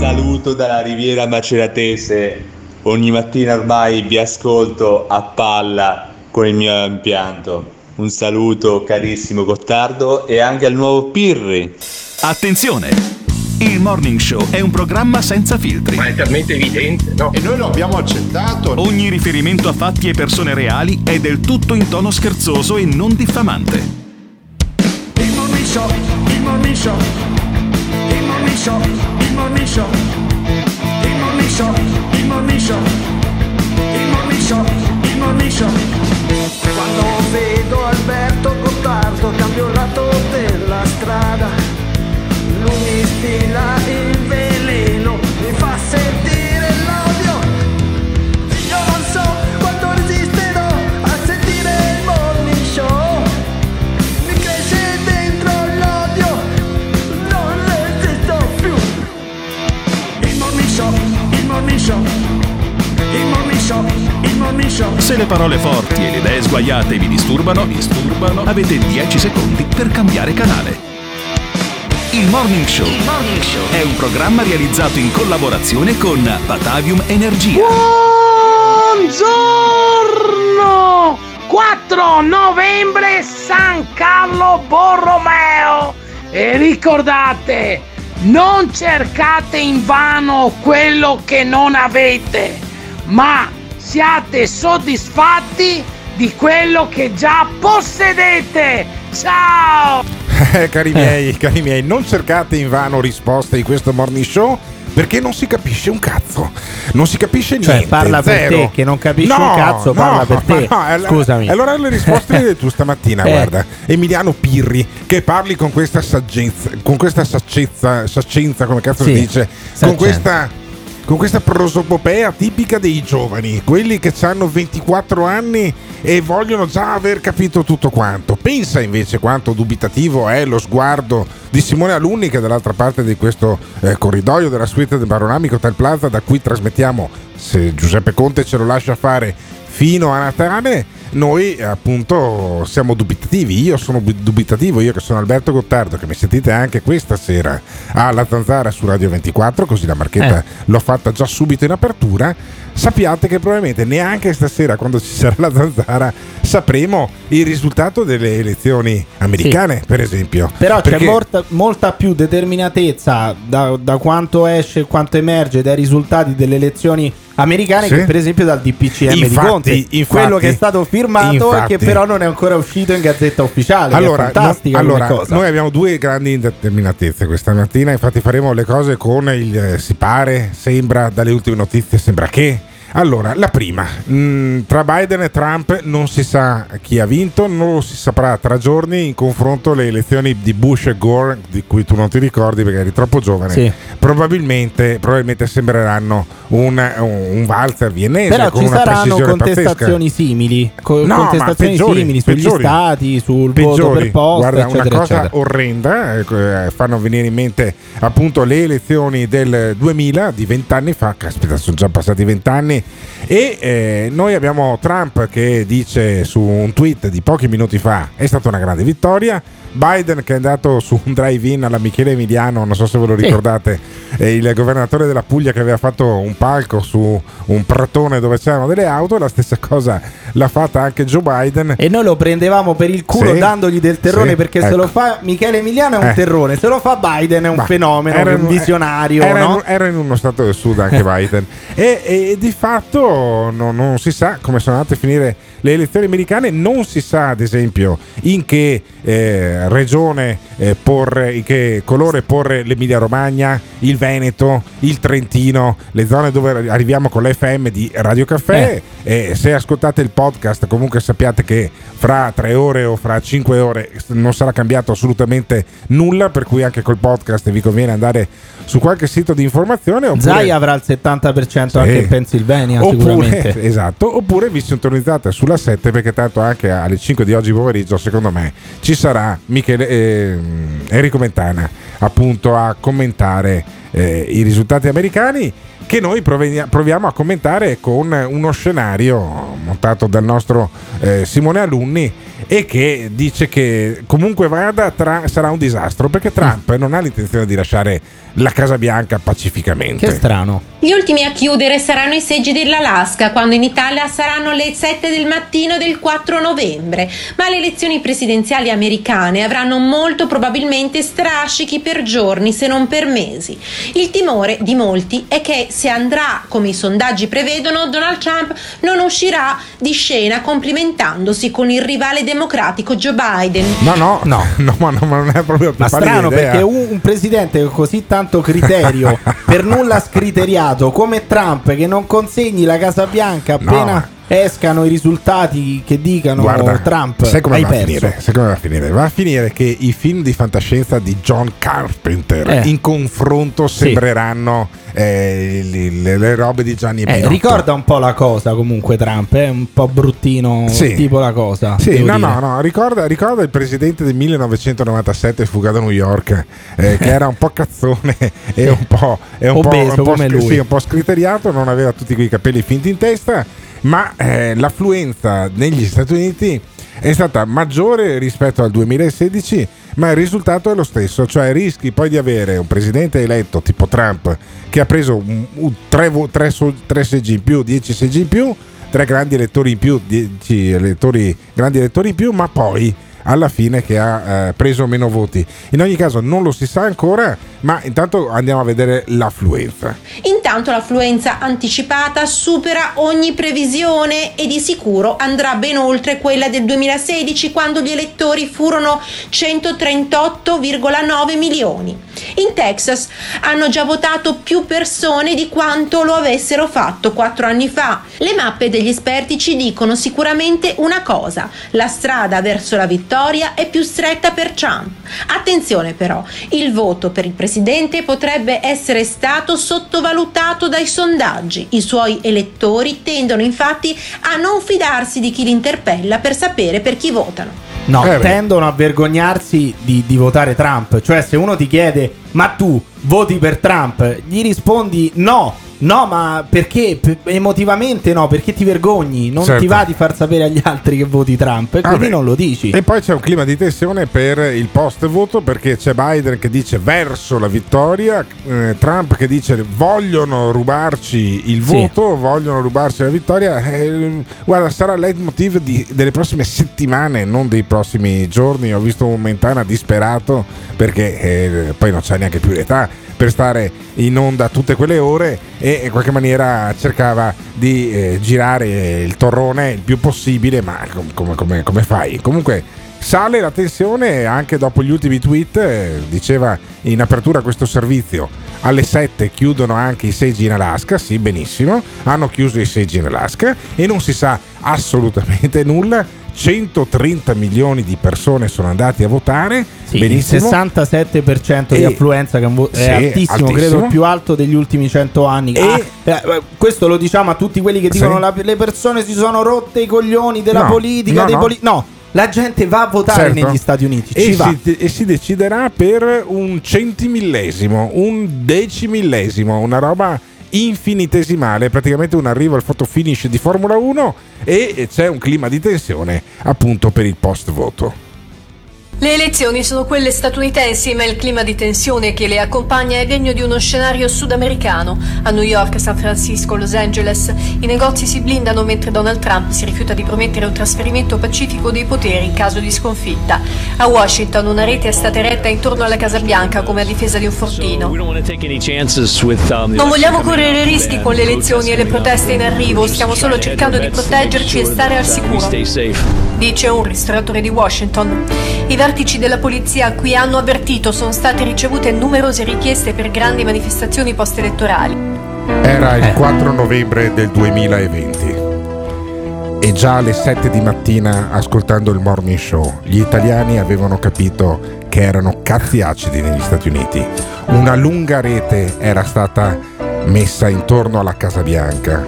saluto dalla Riviera Maceratese. Ogni mattina ormai vi ascolto a palla con il mio impianto. Un saluto carissimo Gottardo e anche al nuovo Pirri. Attenzione! Il Morning Show è un programma senza filtri. Ma è talmente evidente, no? E noi lo abbiamo accettato. Ogni riferimento a fatti e persone reali è del tutto in tono scherzoso e non diffamante. Il Morning Show, il Morning Show, il Morning Show, Morning Show, il Morning Show. Quando vedo Alberto Gottardo cambio il lato della strada, lui mi stila Se le parole forti e le idee sguaiate vi disturbano, vi disturbano, avete 10 secondi per cambiare canale. Il Morning Show è un programma realizzato in collaboraziine con Batavium Energia. Buongiorno! 4 novembre San Carlo Borromeo e ricordate, non cercate invano quello che non avete, ma siate soddisfatti di quello che già possedete. Ciao! Eh, cari miei, cari miei, non cercate invano risposte in questo morning show perché non si capisce un cazzo. Non si capisce Cioè, niente. parla per zero. te, che non capisci No, un cazzo, no, parla per te. no, Scusami. Allora le risposte tu stamattina, Eh. guarda. Emiliano Pirri, che parli con questa saggezza, con questa saccezza, saccenza, come cazzo Sì, si dice, saccenza. con questa con questa prosopopea tipica dei giovani, quelli che hanno 24 anni e vogliono già aver capito tutto quanto. Pensa invece quanto dubitativo è lo sguardo di Simone Alunni che è dall'altra parte di questo eh, corridoio della suite del Baronamico Hotel Plaza da cui trasmettiamo, se Giuseppe Conte ce lo lascia fare, fino a Natale. Noi appunto siamo dubitativi, io sono dubitativo, io che sono Alberto Gottardo, che mi sentite anche questa sera alla Zanzara su Radio 24, così la marchetta Eh. l'ho fatta già subito in apertura. Sappiate che probabilmente neanche stasera, quando ci sarà la Zanzara, sapremo il risultato delle elezioni americane, per esempio. Però Perché- c'è molta, molta più determinatezza da, da quanto esce, quanto emerge dai risultati delle elezioni americane Sì. che per esempio dal DPCM di Infatti, Conte. infatti, quello che è stato firmato e infatti. che però non è ancora uscito in gazzetta ufficiale. Allora, no- allora, cosa. noi abbiamo due grandi indeterminatezze questa mattina, infatti faremo le cose con il eh, si pare, sembra, dalle ultime notizie, sembra che. Allora, la prima, mh, tra Biden e Trump non si sa chi ha vinto, non lo si saprà tra giorni in confronto alle elezioni di Bush e Gore, di cui tu non ti ricordi perché eri troppo giovane. Sì. Probabilmente, probabilmente sembreranno un, un, valzer viennese Però con ci una saranno contestazioni pazzesca. simili, co- No, contestazioni peggiori, simili sugli peggiori. stati, sul voto peggiori. per posta, Guarda, una eccetera, cosa eccetera. orrenda, eh, fanno venire in mente appunto le elezioni del 2000 di vent'anni fa, caspita, sono già passati vent'anni e eh, noi abbiamo Trump che dice su un tweet di pochi minuti fa è stata una grande vittoria. Biden che è andato su un drive-in alla Michele Emiliano, non so se ve lo ricordate, eh, il governatore della Puglia che aveva fatto un palco su un pratone dove c'erano delle auto, la stessa cosa l'ha fatta anche Joe Biden. E noi lo prendevamo per il culo Sì. dandogli del terrone Sì, perché se ecco. lo fa Michele Emiliano è un Eh. terrone, se lo fa Biden è un Ma fenomeno, era un visionario. Era, no? in, era in uno stato del sud anche Biden. E, e di fatto no- non si sa come sono andate a finire le elezioni americane, non si sa ad esempio in che eh, regione eh, porre, in che colore porre l'Emilia Romagna, il Veneto, il Trentino, le zone dove arriviamo con l'FM di Radio Caffè. E se ascoltate il podcast comunque sappiate che fra tre ore o fra cinque ore non sarà cambiato assolutamente nulla, per cui anche col podcast vi conviene andare su qualche sito di informazione. Oppure, Zai avrà il 70% Sì. anche in Pennsylvania sicuramente. Oppure, esatto, oppure vi sintonizzate sulla 7 perché tanto anche alle 5 di oggi pomeriggio secondo me ci sarà Michele, ehm, Enrico Mentana appunto a commentare eh, i risultati americani che noi proviamo a commentare con uno scenario montato dal nostro eh, Simone Alunni e che dice che comunque vada tra- sarà un disastro perché Trump non ha l'intenzione di lasciare la Casa Bianca pacificamente. Che strano. Gli ultimi a chiudere saranno i seggi dell'Alaska, quando in Italia saranno le 7 del mattino del 4 novembre. Ma le elezioni presidenziali americane avranno molto probabilmente strascichi per giorni, se non per mesi. Il timore di molti è che se andrà come i sondaggi prevedono, Donald Trump non uscirà di scena complimentandosi con il rivale democratico Joe Biden. No, no, no, no, ma, no, ma non è proprio più Ma strano idea. perché un, presidente così tanto criterio, per nulla scriteriato, come Trump, che non consegni la Casa Bianca appena No. Escano i risultati che dicano Guarda, Trump, sai come hai va a perso. finire? Sai come va a finire? Va a finire che i film di fantascienza di John Carpenter Eh. in confronto sembreranno eh, li- le, le robe di Gianni Eh, ricorda un po' la cosa comunque Trump, è un po' bruttino Sì. tipo la cosa. Sì, no, no, no, ricorda, ricorda il presidente del 1997 Fuga da New York, eh, che era un po' cazzone e un po', un po', Obeso un po' come scri- lui. sì, un po' scriteriato, non aveva tutti quei capelli finti in testa, ma eh, l'affluenza negli Stati Uniti è stata maggiore rispetto al 2016, ma il risultato è lo stesso, cioè rischi poi di avere un presidente eletto tipo Trump che ha preso un- un- tre, tre tre seggi in più, 10 seggi in più, tre grandi elettori in più, 10 elettori, grandi elettori in più, ma poi alla fine che ha eh, preso meno voti. In ogni caso non lo si sa ancora, ma intanto andiamo a vedere l'affluenza. Intanto l'affluenza anticipata supera ogni previsione e di sicuro andrà ben oltre quella del 2016 quando gli elettori furono 138,9 milioni. In Texas hanno già votato più persone di quanto lo avessero fatto quattro anni fa. Le mappe degli esperti ci dicono sicuramente una cosa, la strada verso la vittoria è più stretta per Trump. Attenzione però, il voto per il presidente potrebbe essere stato sottovalutato dai sondaggi. I suoi elettori tendono infatti a non fidarsi di chi li interpella per sapere per chi votano. No, Eh, tendono a vergognarsi di, di votare Trump. Cioè, se uno ti chiede, ma tu voti per Trump, gli rispondi no. No, ma perché? P- emotivamente no, perché ti vergogni. Non Certo. ti va di far sapere agli altri che voti Trump. E quindi Vabbè. non lo dici. E poi c'è un clima di tensione per il post voto perché c'è Biden che dice verso la vittoria, eh, Trump che dice vogliono rubarci il Sì. voto, vogliono rubarci la vittoria. Eh, guarda, sarà il leitmotiv di- delle prossime settimane, non dei prossimi giorni. Ho visto un Mentana disperato perché eh, poi non c'è neanche più l'età per stare in onda tutte quelle ore e in qualche maniera cercava di eh, girare il torrone il più possibile, ma com- come, come- come fai? Comunque sale la tensione anche dopo gli ultimi tweet, eh, diceva in apertura questo servizio. Alle 7 chiudono anche i seggi in Alaska, sì benissimo, hanno chiuso i seggi in Alaska e non si sa assolutamente nulla. 130 milioni di persone sono andati a votare, Sì, il benissimo. 67% di E- affluenza che è vo- è Sì, altissimo, altissimo. credo il più alto degli ultimi 100 anni. E- Ah, eh, eh, questo lo diciamo a tutti quelli che dicono Sì. la- le persone si sono rotte i coglioni della No, politica, no, dei no. poli- no, la gente va a votare Certo. negli Stati Uniti, ci e va. si, e si deciderà per un centimillesimo, un decimillesimo, una roba infinitesimale, praticamente un arrivo al photo finish di Formula 1 e c'è un clima di tensione appunto per il post voto. Le elezioni sono quelle statunitensi, ma il clima di tensione che le accompagna è degno di uno scenario sudamericano. A New York, San Francisco, Los Angeles, i negozi si blindano mentre Donald Trump si rifiuta di promettere un trasferimento pacifico dei poteri in caso di sconfitta. A Washington una rete è stata eretta intorno alla Casa Bianca come a difesa di un fortino. Non vogliamo correre rischi con le elezioni e le proteste in arrivo, stiamo solo cercando di proteggerci e stare al sicuro, dice un ristoratore di Washington. I vertici della polizia qui hanno avvertito sono state ricevute numerose richieste per grandi manifestazioni post-elettorali. Era il 4 novembre del 2020 e già alle 7 di mattina ascoltando il morning show gli italiani avevano capito che erano cazzi acidi negli Stati Uniti. Una lunga rete era stata messa intorno alla Casa Bianca,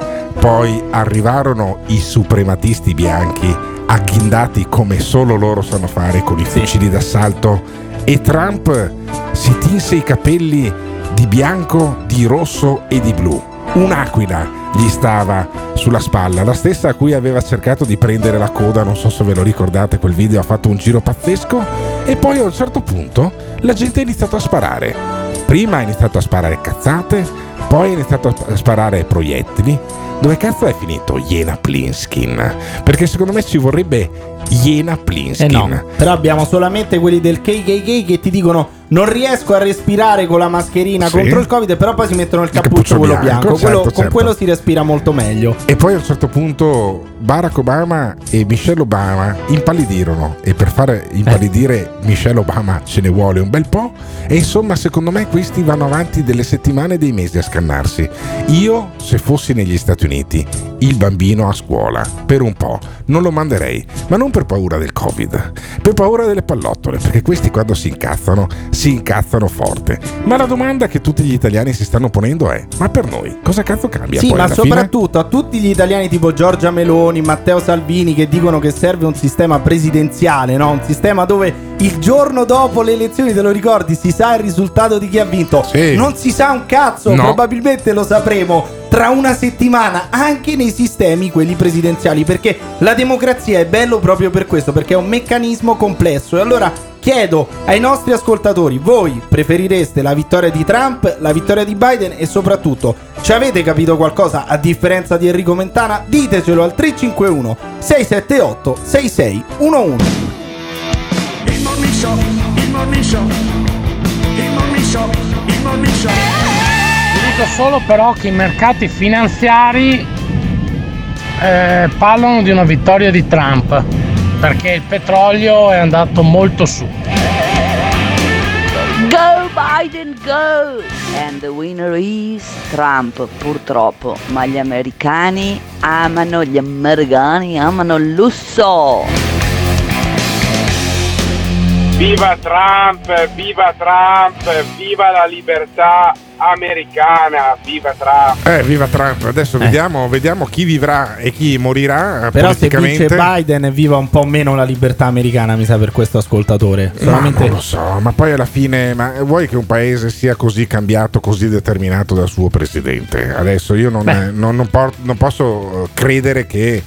poi arrivarono i suprematisti bianchi agghindati come solo loro sanno fare con i fucili d'assalto e Trump si tinse i capelli di bianco, di rosso e di blu. Un'aquila gli stava sulla spalla, la stessa a cui aveva cercato di prendere la coda, non so se ve lo ricordate, quel video ha fatto un giro pazzesco e poi a un certo punto la gente ha iniziato a sparare. Prima ha iniziato a sparare cazzate, poi ha iniziato a sparare proiettili. Dove cazzo è finito Jena Plinskin? Perché secondo me ci vorrebbe Jena Eh Plinskin. no, però abbiamo solamente quelli del KKK che ti dicono non riesco a respirare con la mascherina Sì. contro il Covid, però poi si mettono il cappuccio, quello bianco, bianco. Quello- certo, con certo. quello si respira molto meglio. E poi a un certo punto Barack Obama e Michelle Obama impallidirono e per fare impallidire Michelle Obama ce ne vuole un bel po' e insomma secondo me questi vanno avanti delle settimane e dei mesi a scannarsi. Io se fossi negli Stati Uniti il bambino a scuola per un po' non lo manderei, ma non per paura del Covid, per paura delle pallottole, perché questi quando si incazzano si incazzano forte. Ma la domanda che tutti gli italiani si stanno ponendo è: ma per noi cosa cazzo cambia? Sì, poi ma alla fine? soprattutto a tutti gli italiani tipo Giorgia Meloni, Matteo Salvini che dicono che serve un sistema presidenziale, no? Un sistema dove il giorno dopo le elezioni, te lo ricordi, si sa il risultato di chi ha vinto. Sì. Non si sa un cazzo, No. probabilmente lo sapremo tra una settimana anche nei sistemi quelli presidenziali, perché la democrazia è bello proprio per questo, perché è un meccanismo complesso. E allora chiedo ai nostri ascoltatori, voi preferireste la vittoria di Trump, la vittoria di Biden e soprattutto ci avete capito qualcosa a differenza di Enrico Mentana? Ditecelo al 351 678 6611. Il morning show, il morning show, il morning show, il morning show. Vi dico solo però che i mercati finanziari eh, parlano di una vittoria di Trump perché il petrolio è andato molto su. Go Biden, go! And the winner is Trump, purtroppo. Ma gli americani amano, gli americani amano il lusso. Viva Trump, viva Trump, viva la libertà americana, viva Trump. Eh, viva Trump! Adesso vediamo, vediamo chi vivrà e chi morirà Però se vince Biden viva un po' meno la libertà americana, mi sa per questo ascoltatore. Ma Solamente non lo so, ma poi alla fine, ma vuoi che un paese sia così cambiato, così determinato dal suo presidente? Adesso io non, non- non por- non posso eh, credere che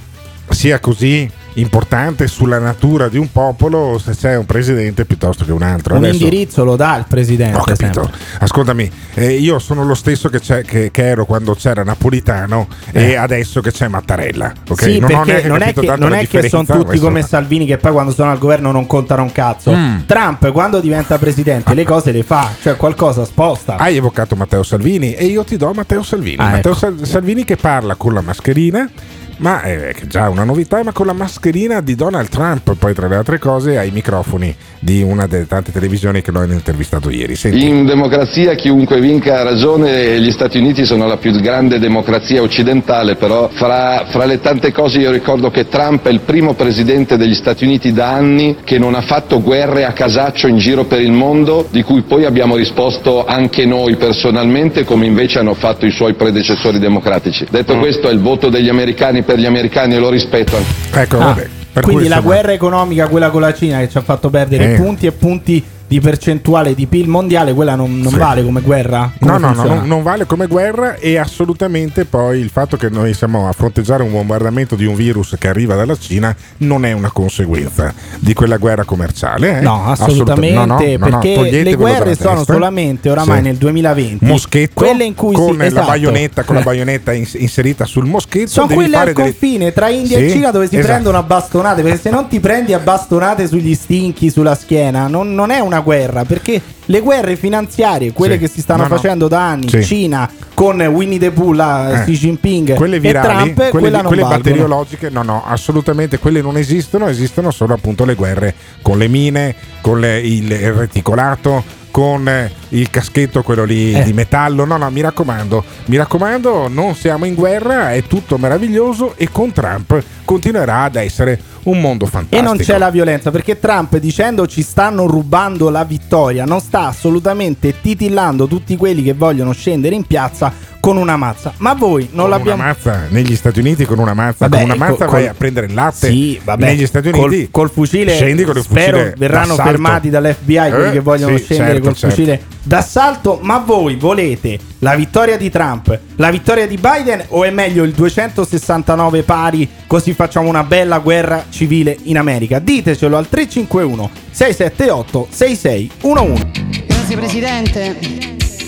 sia così importante sulla natura di un popolo se c'è un presidente piuttosto che un altro. un Adesso- indirizzo lo dà il presidente. Ho capito. sempre. Ascoltami, eh, io sono lo stesso che, c'è- che- che ero quando c'era Napolitano e adesso che c'è Mattarella. ok? Eh. Sì, non non è che, non la è che sono tutti come Salvini che poi quando sono al governo non contano un cazzo. Mm. Trump quando diventa presidente le cose le fa, cioè qualcosa sposta. Hai evocato Matteo Salvini e io ti do Matteo Salvini. Ah, Matteo ecco. Sal- Salvini che parla con la mascherina, ma è che già una novità, ma con la mascherina di Donald Trump, poi tra le altre cose ai microfoni di una delle tante televisioni che lo hanno intervistato ieri. Senti. In democrazia chiunque vinca ha ragione, gli Stati Uniti sono la più grande democrazia occidentale, però fra, fra le tante cose io ricordo che Trump è il primo presidente degli Stati Uniti da anni che non ha fatto guerre a casaccio in giro per il mondo, di cui poi abbiamo risposto anche noi personalmente, come invece hanno fatto i suoi predecessori democratici. Detto questo è il voto degli americani per gli americani e lo rispetto. Ecco, Ah, vabbè. Per quindi cui, la insomma, guerra economica, quella con la Cina che ci ha fatto perdere Eh. punti e punti di percentuale di PIL mondiale, quella non, non Sì. vale come guerra? Come No, no, no, non, non vale come guerra e assolutamente poi il fatto che noi siamo a fronteggiare un bombardamento di un virus che arriva dalla Cina non è una conseguenza di quella guerra commerciale. eh? No, assolutamente, Assoluta- no, no, perché le guerre sono testa. solamente oramai Sì. nel 2020 moschetto quelle in cui con si, la esatto. baionetta con la baionetta ins- inserita sul moschetto sono quelle al delle- confine tra India Sì, e Cina dove si esatto. prendono a bastonate perché se non ti prendi a bastonate sugli stinchi sulla schiena non, non è una guerra perché le guerre finanziarie quelle Sì. che si stanno No, no. facendo da anni Sì. Cina con Winnie the Pooh la, Eh, Xi Jinping quelle virali, Trump quelle, quella non quelle batteriologiche, no, no, assolutamente quelle non esistono, esistono solo appunto le guerre con le mine, con le- il, il reticolato, con eh, il caschetto, quello lì Eh. di metallo. No, no, mi raccomando, mi raccomando, non siamo in guerra, è tutto meraviglioso e con Trump continuerà ad essere un mondo E fantastico. non c'è la violenza perché Trump dicendo ci stanno rubando la vittoria non sta assolutamente titillando tutti quelli che vogliono scendere in piazza con una mazza. Ma voi non Con l'abbiamo una mazza negli Stati Uniti con una mazza, Vabbè, con una mazza co- vai col- a prendere il latte. Sì, vabbè, negli Stati col- Uniti col, fucile scendi con il spero fucile verranno d'assalto. fermati dall'FBI quelli Eh, che vogliono sì, scendere certo, col certo. fucile d'assalto, ma voi volete la vittoria di Trump, la vittoria di Biden o è meglio il 269 pari così facciamo una bella guerra civile in America? Ditecelo al 351 678 6611. Grazie Presidente,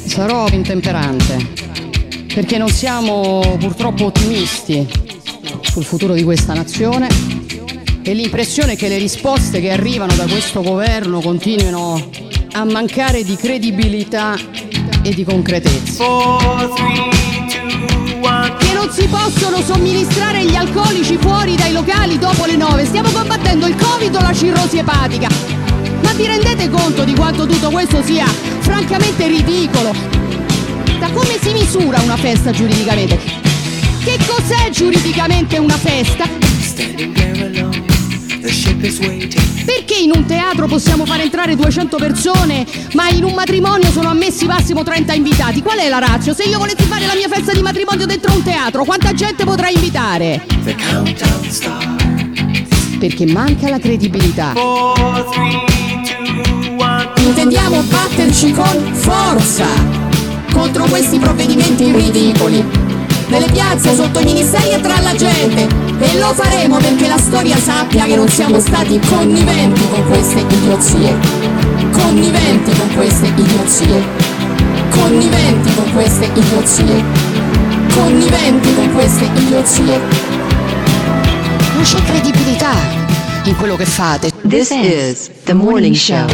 sarò intemperante perché non siamo purtroppo ottimisti sul futuro di questa nazione e l'impressione è che le risposte che arrivano da questo governo continuino a mancare di credibilità e di concretezza. Che non si possono somministrare gli alcolici fuori dai locali dopo le 9. Stiamo combattendo il Covid o la cirrosi epatica. Ma vi rendete conto di quanto tutto questo sia francamente ridicolo? Da come si misura una festa giuridicamente? Che cos'è giuridicamente una festa? Perché in un teatro possiamo far entrare 200 persone, ma in un matrimonio sono ammessi massimo 30 invitati? Qual è la razza? Se io volessi fare la mia festa di matrimonio dentro un teatro, quanta gente potrei invitare? Perché manca la credibilità. Intendiamo batterci con forza contro questi provvedimenti ridicoli. Nelle piazze, sotto i ministeri e tra la gente. E lo faremo perché la storia sappia che non siamo stati conniventi con queste idiozie. Conniventi con queste idiozie. Conniventi con queste idiozie. Conniventi con queste idiozie. Non c'è credibilità in quello che fate. This is the morning show.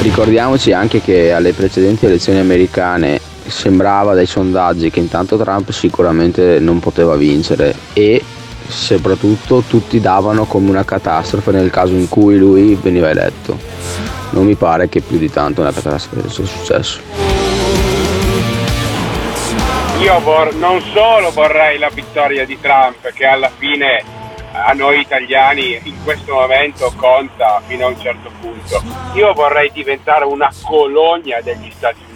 Ricordiamoci anche che alle precedenti elezioni americane sembrava dai sondaggi che intanto Trump sicuramente non poteva vincere e soprattutto tutti davano come una catastrofe nel caso in cui lui veniva eletto. Non mi pare che più di tanto una catastrofe sia successo. Io vor- non solo vorrei la vittoria di Trump, che alla fine a noi italiani in questo momento conta fino a un certo punto, io vorrei diventare una colonia degli Stati Uniti.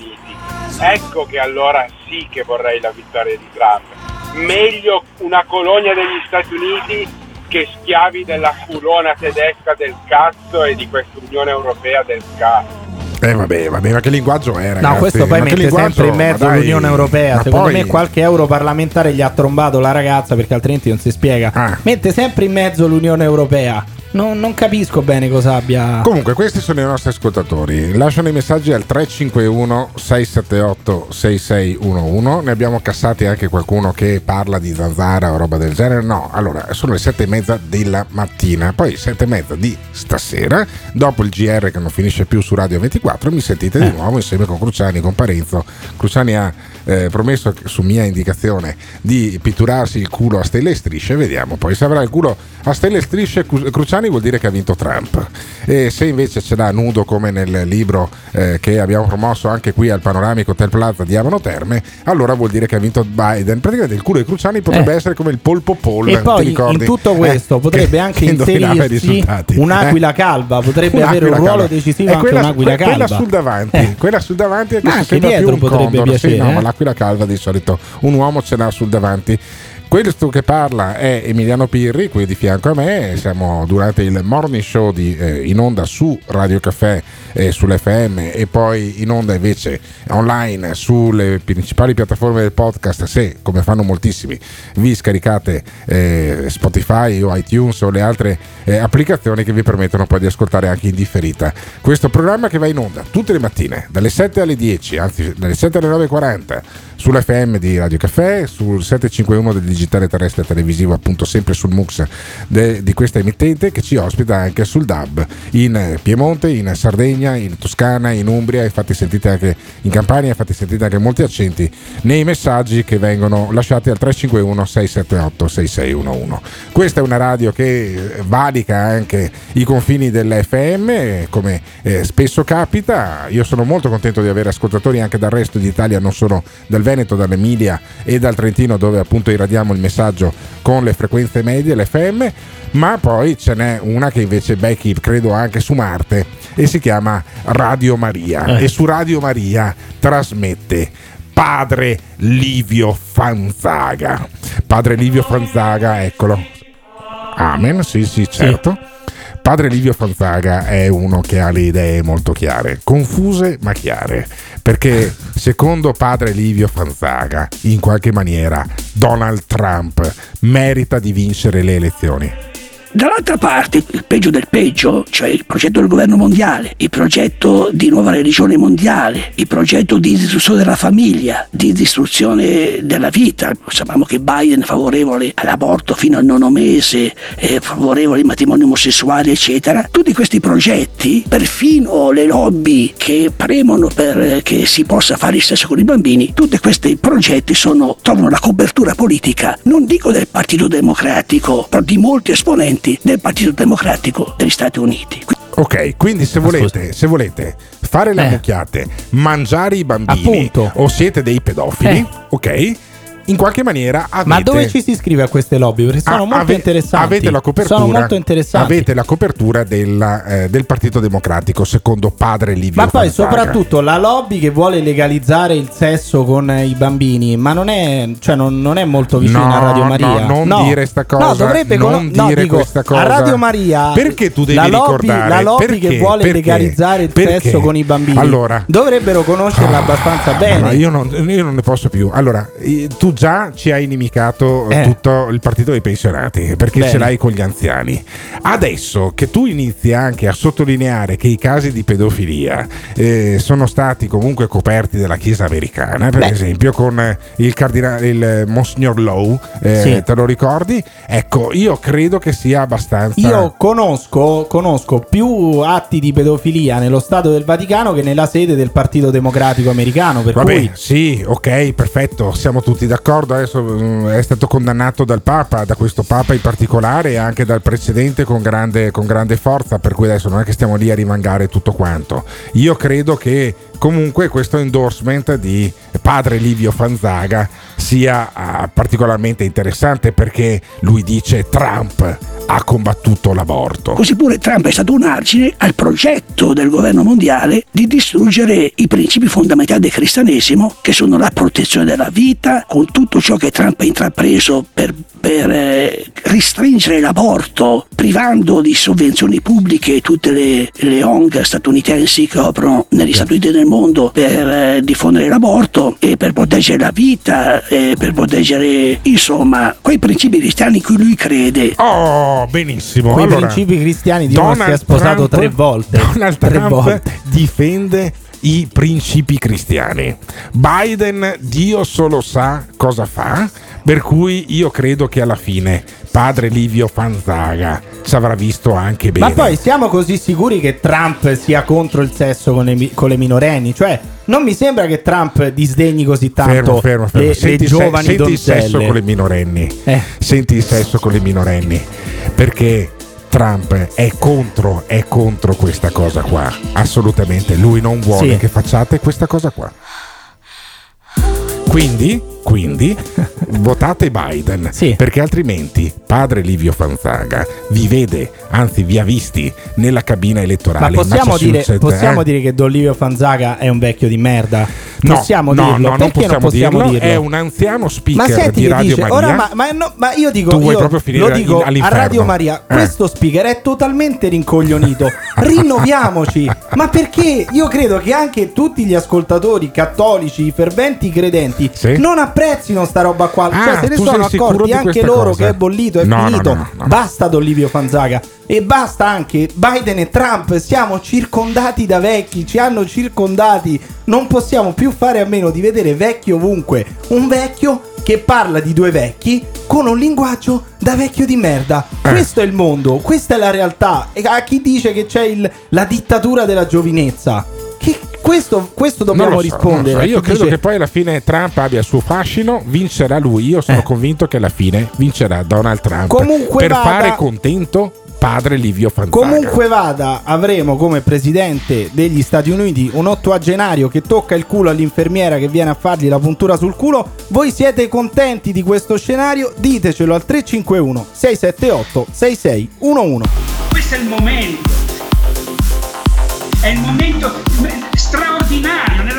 Ecco che allora sì che vorrei la vittoria di Trump. Meglio una colonia degli Stati Uniti che schiavi della culona tedesca del cazzo e di questa Unione Europea del cazzo. Eh vabbè, vabbè, ma che linguaggio è, ragazzi? No, questo poi Ma mette sempre in mezzo dai, l'Unione Europea. ma Secondo poi- me qualche europarlamentare gli ha trombato la ragazza perché altrimenti non si spiega. Ah. Mette sempre in mezzo l'Unione Europea. Non, non capisco bene cosa abbia. Comunque, questi sono i nostri ascoltatori. Lasciano i messaggi al 351 678 6611. Ne abbiamo cassati anche qualcuno che parla di zanzara o roba del genere. No, allora sono le sette e mezza della mattina. Poi sette e mezza di stasera. Dopo il GR che non finisce più su Radio 24, mi sentite di nuovo insieme con Cruciani, con Parenzo. Cruciani ha eh, promesso su mia indicazione di pitturarsi il culo a stelle e strisce. Vediamo poi se avrà il culo a stelle e strisce. Cru- Cruciani vuol dire che ha vinto Trump. E se invece ce l'ha nudo come nel libro eh, che abbiamo promosso anche qui al Panoramico Hotel Plaza di Avano Terme, allora vuol dire che ha vinto Biden. Praticamente il culo di Cruciani potrebbe Eh. essere come il polpo Paul. E poi ricordi? in tutto questo Eh, potrebbe che- anche che inserirsi un'aquila Eh? calva, potrebbe avere un Un'aquila ruolo calva. decisivo Eh, anche quella, un'aquila que- quella calva. sul davanti, Eh. quella sul davanti è che Ma anche dietro potrebbe condor. Sì, piacere, no, eh. ma l'aquila calva di solito un uomo ce l'ha sul davanti. Questo che parla è Emiliano Pirri, qui di fianco a me, siamo durante il morning show di, eh, in onda su Radio Caffè eh, sull'FM e poi in onda invece online sulle principali piattaforme del podcast, se come fanno moltissimi. Vi scaricate eh, Spotify o iTunes o le altre eh, applicazioni che vi permettono poi di ascoltare anche in differita. Questo programma che va in onda tutte le mattine dalle 7 alle 10, anzi dalle 7 alle 9.40 sull'FM di Radio Caffè, sul 751 del digitale terrestre televisivo, appunto sempre sul MUX de- di questa emittente che ci ospita anche sul DAB in Piemonte, in Sardegna, in Toscana, in Umbria, infatti sentite anche in Campania, infatti sentite anche molti accenti nei messaggi che vengono lasciati al 351 678 6611. Questa è una radio che eh, valica anche i confini dell'FM, come eh, spesso capita. Io sono molto contento di avere ascoltatori anche dal resto d'Italia, non solo dal Veneto, dall'Emilia e dal Trentino, dove appunto irradiamo il messaggio con le frequenze medie, l'FM. Ma poi ce n'è una che invece becchi, credo, anche su Marte e si chiama Radio Maria. Eh. E su Radio Maria trasmette padre Livio Fanzaga. Padre Livio Fanzaga, eccolo. Amen, sì, sì, certo. Padre Livio Fanzaga è uno che ha le idee molto chiare, confuse ma chiare, perché secondo padre Livio Fanzaga, in qualche maniera, Donald Trump merita di vincere le elezioni. Dall'altra parte, il peggio del peggio, cioè il progetto del governo mondiale, il progetto di nuova religione mondiale, il progetto di distruzione della famiglia, di distruzione della vita. Sappiamo che Biden è favorevole all'aborto fino al nono mese, è favorevole ai matrimoni omosessuali, eccetera. Tutti questi progetti, perfino le lobby che premono per che si possa fare il sesso con i bambini, tutti questi progetti sono, trovano la copertura politica, non dico del Partito Democratico, però di molti esponenti del Partito Democratico degli Stati Uniti. Ok, quindi se volete, se volete fare le Eh. mucchiate, mangiare i bambini Appunto. o siete dei pedofili, Eh. ok? In qualche maniera avete Ma dove ci si iscrive a queste lobby? Perché sono Ah, molto ave- interessanti. Avete la copertura, Sono molto interessanti. Avete la copertura della, eh, del Partito Democratico, secondo padre Livio Ma poi Fanzaga. soprattutto la lobby che vuole legalizzare il sesso con eh, i bambini, ma non è, cioè non, non è molto vicina No, a Radio Maria. no, non dire sta cosa, No, dovrebbe non no, dire dico, questa cosa. A Radio Maria Perché tu devi la lobby, ricordare? La lobby Perché? che vuole Perché? legalizzare il Perché? sesso con i bambini Allora. dovrebbero conoscerla abbastanza bene. Io, non, io non ne posso più. Allora, eh, tu già ci hai inimicato eh, Eh. tutto il partito dei pensionati perché Bene. ce l'hai con gli anziani. Adesso che tu inizi anche a sottolineare che i casi di pedofilia eh, sono stati comunque coperti dalla Chiesa americana, per Beh. esempio con il cardinale, il Monsignor Lowe, eh, Sì. te lo ricordi? Ecco, io credo che sia abbastanza. Io conosco, conosco più atti di pedofilia nello Stato del Vaticano che nella sede del Partito Democratico americano. Per Vabbè, cui sì, ok, perfetto, siamo tutti d'accordo. Adesso mm, è stato condannato dal Papa, da questo Papa in particolare e anche dal precedente con grande, con grande forza, per cui adesso non è che stiamo lì a rimangare tutto quanto. Io credo che comunque questo endorsement di padre Livio Fanzaga sia ah, particolarmente interessante perché lui dice Trump ha combattuto l'aborto. Così pure Trump è stato un argine al progetto del governo mondiale di distruggere i principi fondamentali del cristianesimo, che sono la protezione della vita, con tutto ciò che Trump ha intrapreso per, per, eh, restringere l'aborto, privando di sovvenzioni pubbliche tutte le, le ONG statunitensi che operano negli Stati Uniti e nel mondo per eh, diffondere l'aborto e per proteggere la vita, e per proteggere, insomma, quei principi cristiani in cui lui crede. Oh, benissimo. quei Allora, principi cristiani di uno si è Donald sposato Trump- tre volte. Donald Tre Trump volte. difende i principi cristiani. Biden, Dio solo sa cosa fa, per cui io credo che alla fine padre Livio Fanzaga ci avrà visto anche bene. Ma poi siamo così sicuri che Trump sia contro il sesso con le, con le minorenni? Cioè, non mi sembra che Trump disdegni così tanto Fermo, fermo, fermo. le, le Senti, se- giovani senti il sesso con le minorenni. Eh. Senti il sesso con le minorenni. Perché Trump è contro, è contro questa cosa qua. Assolutamente. Lui non vuole Sì. che facciate questa cosa qua. Quindi, quindi votate Biden perché altrimenti padre Livio Fanzaga vi vede, anzi vi ha visti nella cabina Ma elettorale. in possiamo, dire, possiamo eh? dire che Don Livio Fanzaga è un vecchio di merda? No, possiamo no, dirlo? no, non possiamo, non possiamo dirlo. dirlo? È un anziano Ma speaker senti di Radio dice, Maria. ma, ma no, ma io dico, Tu io proprio finire lo dico in- a. Radio Maria, Eh. questo speaker è totalmente rincoglionito. Rinnoviamoci. ma perché io credo che anche tutti gli ascoltatori cattolici, i ferventi credenti, non apprezzino sta roba qua. Ah, cioè, se ne sono accorti anche loro cosa? che è bollito, è No, finito. no, no. Basta Don Livio Fanzaga. E basta anche Biden e Trump, siamo circondati da vecchi, ci hanno circondati, non possiamo più fare a meno di vedere vecchi ovunque, un vecchio che parla di due vecchi con un linguaggio da vecchio di merda. Eh. Questo è il mondo, questa è la realtà. E a chi dice che c'è il- la dittatura della giovinezza? Questo, questo dobbiamo so, rispondere. so. Io credo dice- che poi alla fine Trump abbia il suo fascino, vincerà lui. Io sono convinto che alla fine vincerà Donald Trump. Comunque per vada- fare contento padre Livio Fanzaga. Comunque vada, avremo come presidente degli Stati Uniti un ottoagenario che tocca il culo all'infermiera che viene a fargli la puntura sul culo. Voi siete contenti di questo scenario? Ditecelo al 351 678 6611. Questo è il momento. È il momento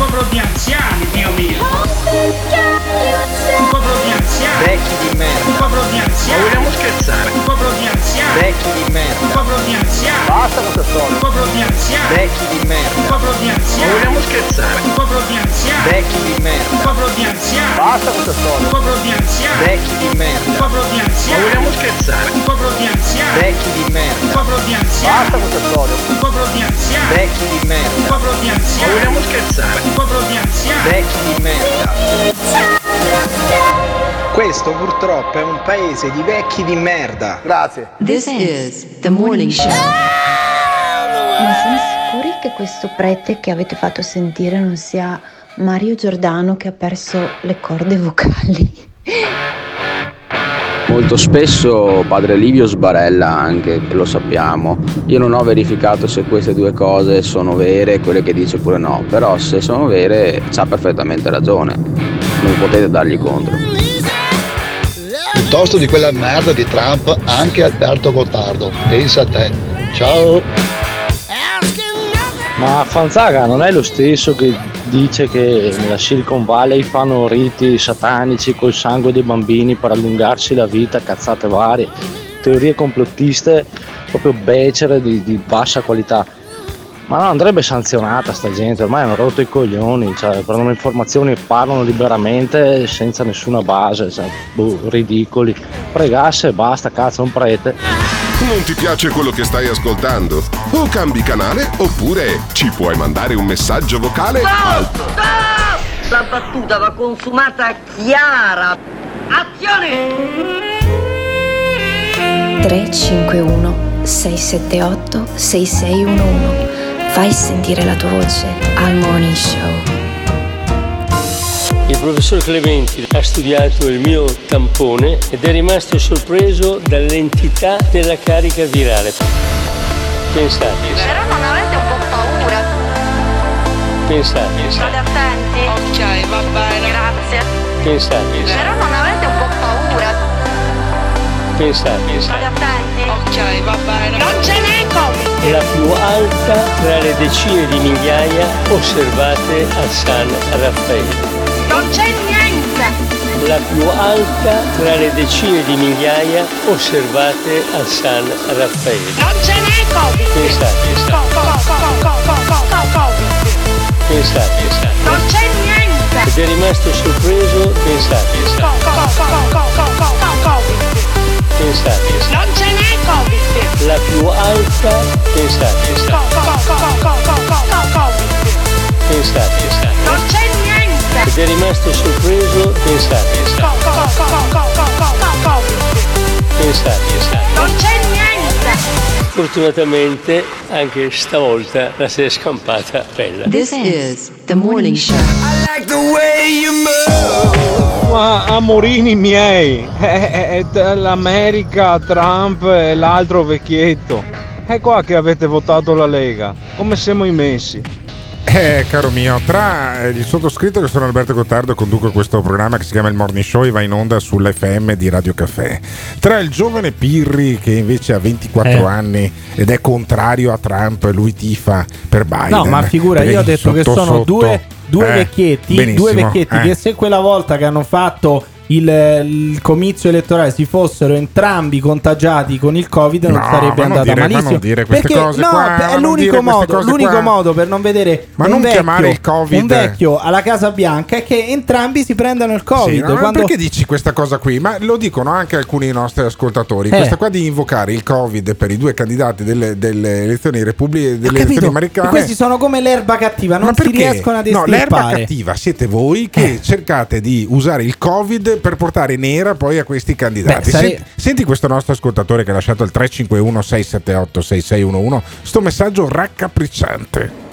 Popolo di anziani, Dio mio. Un popolo di anziani. Vecchi di merda. Un popolo di anziani. Ma vogliamo scherzare? Un popolo di anziani. Vecchi di merda. Un popolo di anziani. Basta con questa storia. Un popolo di anziani. Vecchi di merda. Un popolo di anziani. Ma vogliamo scherzare? Un popolo di anziani. Vecchi di merda. Un popolo di anziani. Basta con questa storia. Un popolo di anziani. Vecchi di merda. Un popolo di Ma anziani. vogliamo scherzare? Un popolo di anziani. Vecchi di merda. Un popolo di anziani. Basta con questa storia. Un popolo di anziani. Vecchi di merda. Un popolo di anziani. vogliamo scherzare? Un popolo di anziani. Vecchi di merda. Questo purtroppo è un paese di vecchi di merda. Grazie. This is the morning show. Ma siete sicuri che questo prete che avete fatto sentire non sia Mario Giordano che ha perso le corde vocali? Molto spesso padre Livio sbarella anche, lo sappiamo. Io non ho verificato se queste due cose sono vere, quelle che dice pure no, però se sono vere ha perfettamente ragione. Non potete dargli contro. Piuttosto di quella merda di Trump anche Alberto Gottardo. Pensa a te. Ciao. Ma Fanzaga non è lo stesso che dice che nella Silicon Valley fanno riti satanici col sangue dei bambini per allungarsi la vita, cazzate varie, teorie complottiste proprio becere di, di bassa qualità. Ma no, andrebbe sanzionata sta gente, ormai hanno rotto i coglioni, cioè, prendono informazioni e parlano liberamente senza nessuna base, cioè, boh, ridicoli. Pregasse e basta, cazzo, un prete. Non ti piace quello che stai ascoltando? O cambi canale oppure ci puoi mandare un messaggio vocale al La battuta va consumata chiara. Azione! 351 678 6611 Fai sentire la tua voce al morning show. Il professor Clementi ha studiato il mio tampone ed è rimasto sorpreso dall'entità della carica virale. Pensate, Però non avete un po' paura. pensate, State attenti. Ok, va bene. Grazie. pensate, Però non avete un po' paura. pensate. State attenti. Ok, va bene. Non ce n'è Covid. La più alta tra le decine di migliaia osservate a San Raffaele. Non c'è niente. La più alta tra le decine di migliaia osservate a San Raffaele. Non ce n'è Covid. Pensate, co- Covid. pensate, Non c'è niente. ed è rimasto sorpreso, pensate, co- Covid. pensate, Non ce n'è Covid. la più alta, pensate, co- Covid. pensate, Non c'è niente. ed è rimasto sorpreso, pensate, co- Covid. pensate. Non c'è niente. Fortunatamente anche stavolta la si è scampata bella. This is the morning show. Ma amorini miei, eh, l'America, Trump e l'altro vecchietto. È qua che avete votato la Lega. Come siamo immensi. Eh, caro mio, tra eh, il sottoscritto che sono Alberto Gottardo e conduco questo programma che si chiama Il Morning Show e va in onda sull'FM di Radio Caffè. Tra il giovane Pirri che invece ha 24 Eh. anni ed è contrario a Trump, lui tifa per Biden. No, ma figura, io ho detto che sotto sono sotto- due, due Eh, vecchietti, due vecchietti eh. che se quella volta che hanno fatto il, il comizio elettorale si fossero entrambi contagiati con il Covid non No, sarebbe ma non andata dire- ma malissimo. non dire queste Perché cose no, qua, ma è l'unico, modo, l'unico qua. modo per non vedere Ma un non vecchio, chiamare il Covid- un vecchio alla Casa Bianca è che entrambi si prendano il Covid. Sì, no, ma quando- perché dici questa cosa qui? Ma lo dicono anche alcuni nostri ascoltatori. Eh. Questa qua di invocare il Covid per i due candidati delle, delle elezioni repubbliche delle Capito? elezioni americane. Questi sono come l'erba cattiva, non Ma si riescono a No, l'erba cattiva siete voi che cercate di usare il Covid per portare nera poi a questi candidati. Beh, sare- Senti, senti questo nostro ascoltatore che ha lasciato il 351 678 6611, sto messaggio raccapricciante.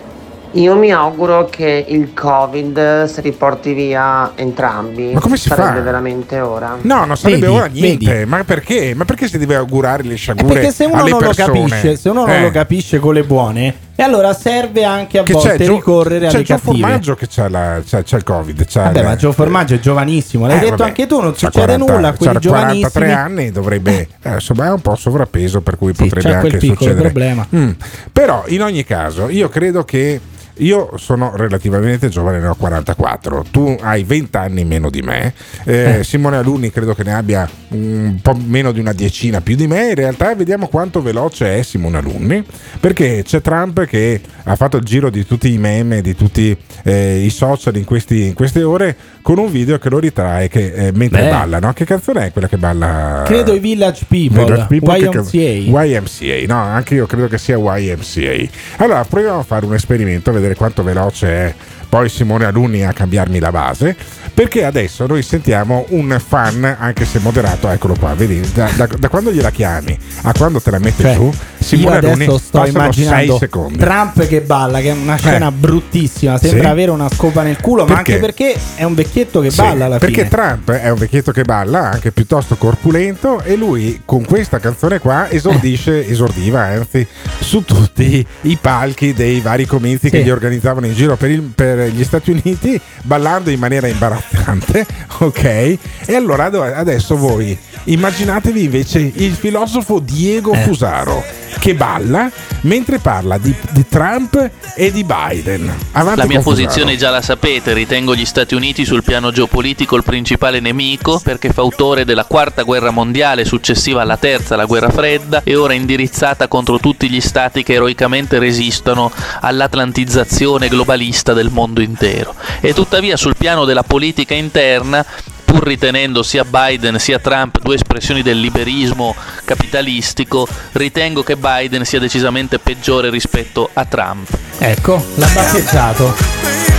Io mi auguro che il Covid si riporti via entrambi. Ma come si Sarebbe fa? veramente ora. No, non sarebbe Vedi, ora niente. vedi. Ma perché? Ma perché si deve augurare le Eh, sciagure perché se uno alle non lo capisce, se uno non Eh. lo capisce con le buone, e allora serve anche a Che volte Gio- ricorrere c'è alle Gio cattive. Formaggio che c'ha, la- c'ha- c'ha il covid c'ha Vabbè, il- ma Gio Formaggio è giovanissimo, l'hai Eh, detto vabbè, anche tu, non succede 40 nulla a quelli c'ha 43 giovanissimi. anni dovrebbe eh, insomma è un po' sovrappeso per cui potrebbe c'ha quel anche piccolo succedere problema. Mm. però in ogni caso io credo che io sono relativamente giovane, ne ho 44, tu hai 20 anni meno di me, eh, Eh. Simone Alunni credo che ne abbia un po' meno di una decina più di me, in realtà vediamo quanto veloce è Simone Alunni, perché c'è Trump che ha fatto il giro di tutti i meme, di tutti eh, i social in, questi- in queste ore con un video che lo ritrae che, eh, mentre Beh. balla, no? Che canzone è quella che balla? Credo i Village People, Village People che YMCA. YMCA, no, anche io credo che sia YMCA. Allora, proviamo a fare un esperimento, a vedere quanto veloce è poi Simone Alunni a cambiarmi la base, perché adesso noi sentiamo un fan, anche se moderato, eccolo qua, vedi, da, da- da quando gliela chiami a quando te la mette Cioè, su, Simone Alunni sto passano 6 immaginando secondi. Trump che balla, che è una scena Eh. bruttissima, sembra Sì. avere una scopa nel culo, ma Perché? anche perché è un vecchietto che Sì, balla alla perché fine. Trump è un vecchietto che balla, anche piuttosto corpulento, e lui con questa canzone qua esordisce, esordiva anzi, su tutti i palchi dei vari comizi che Sì. gli organizzavano in giro per, il- per gli Stati Uniti, ballando in maniera imbarazzante, ok? E allora adesso voi immaginatevi invece il filosofo Diego Eh. Fusaro che balla mentre parla di, di Trump e di Biden. Avanti La mia con Fusaro. posizione già la sapete, ritengo gli Stati Uniti sul piano geopolitico il principale nemico perché fa autore della quarta guerra mondiale successiva alla terza, la guerra fredda, e ora indirizzata contro tutti gli stati che eroicamente resistono all'atlantizzazione globalista del mondo intero. E tuttavia sul piano della politica interna pur ritenendo sia Biden sia Trump due espressioni del liberismo capitalistico, ritengo che Biden sia decisamente peggiore rispetto a Trump. Ecco, l'ha battezzato.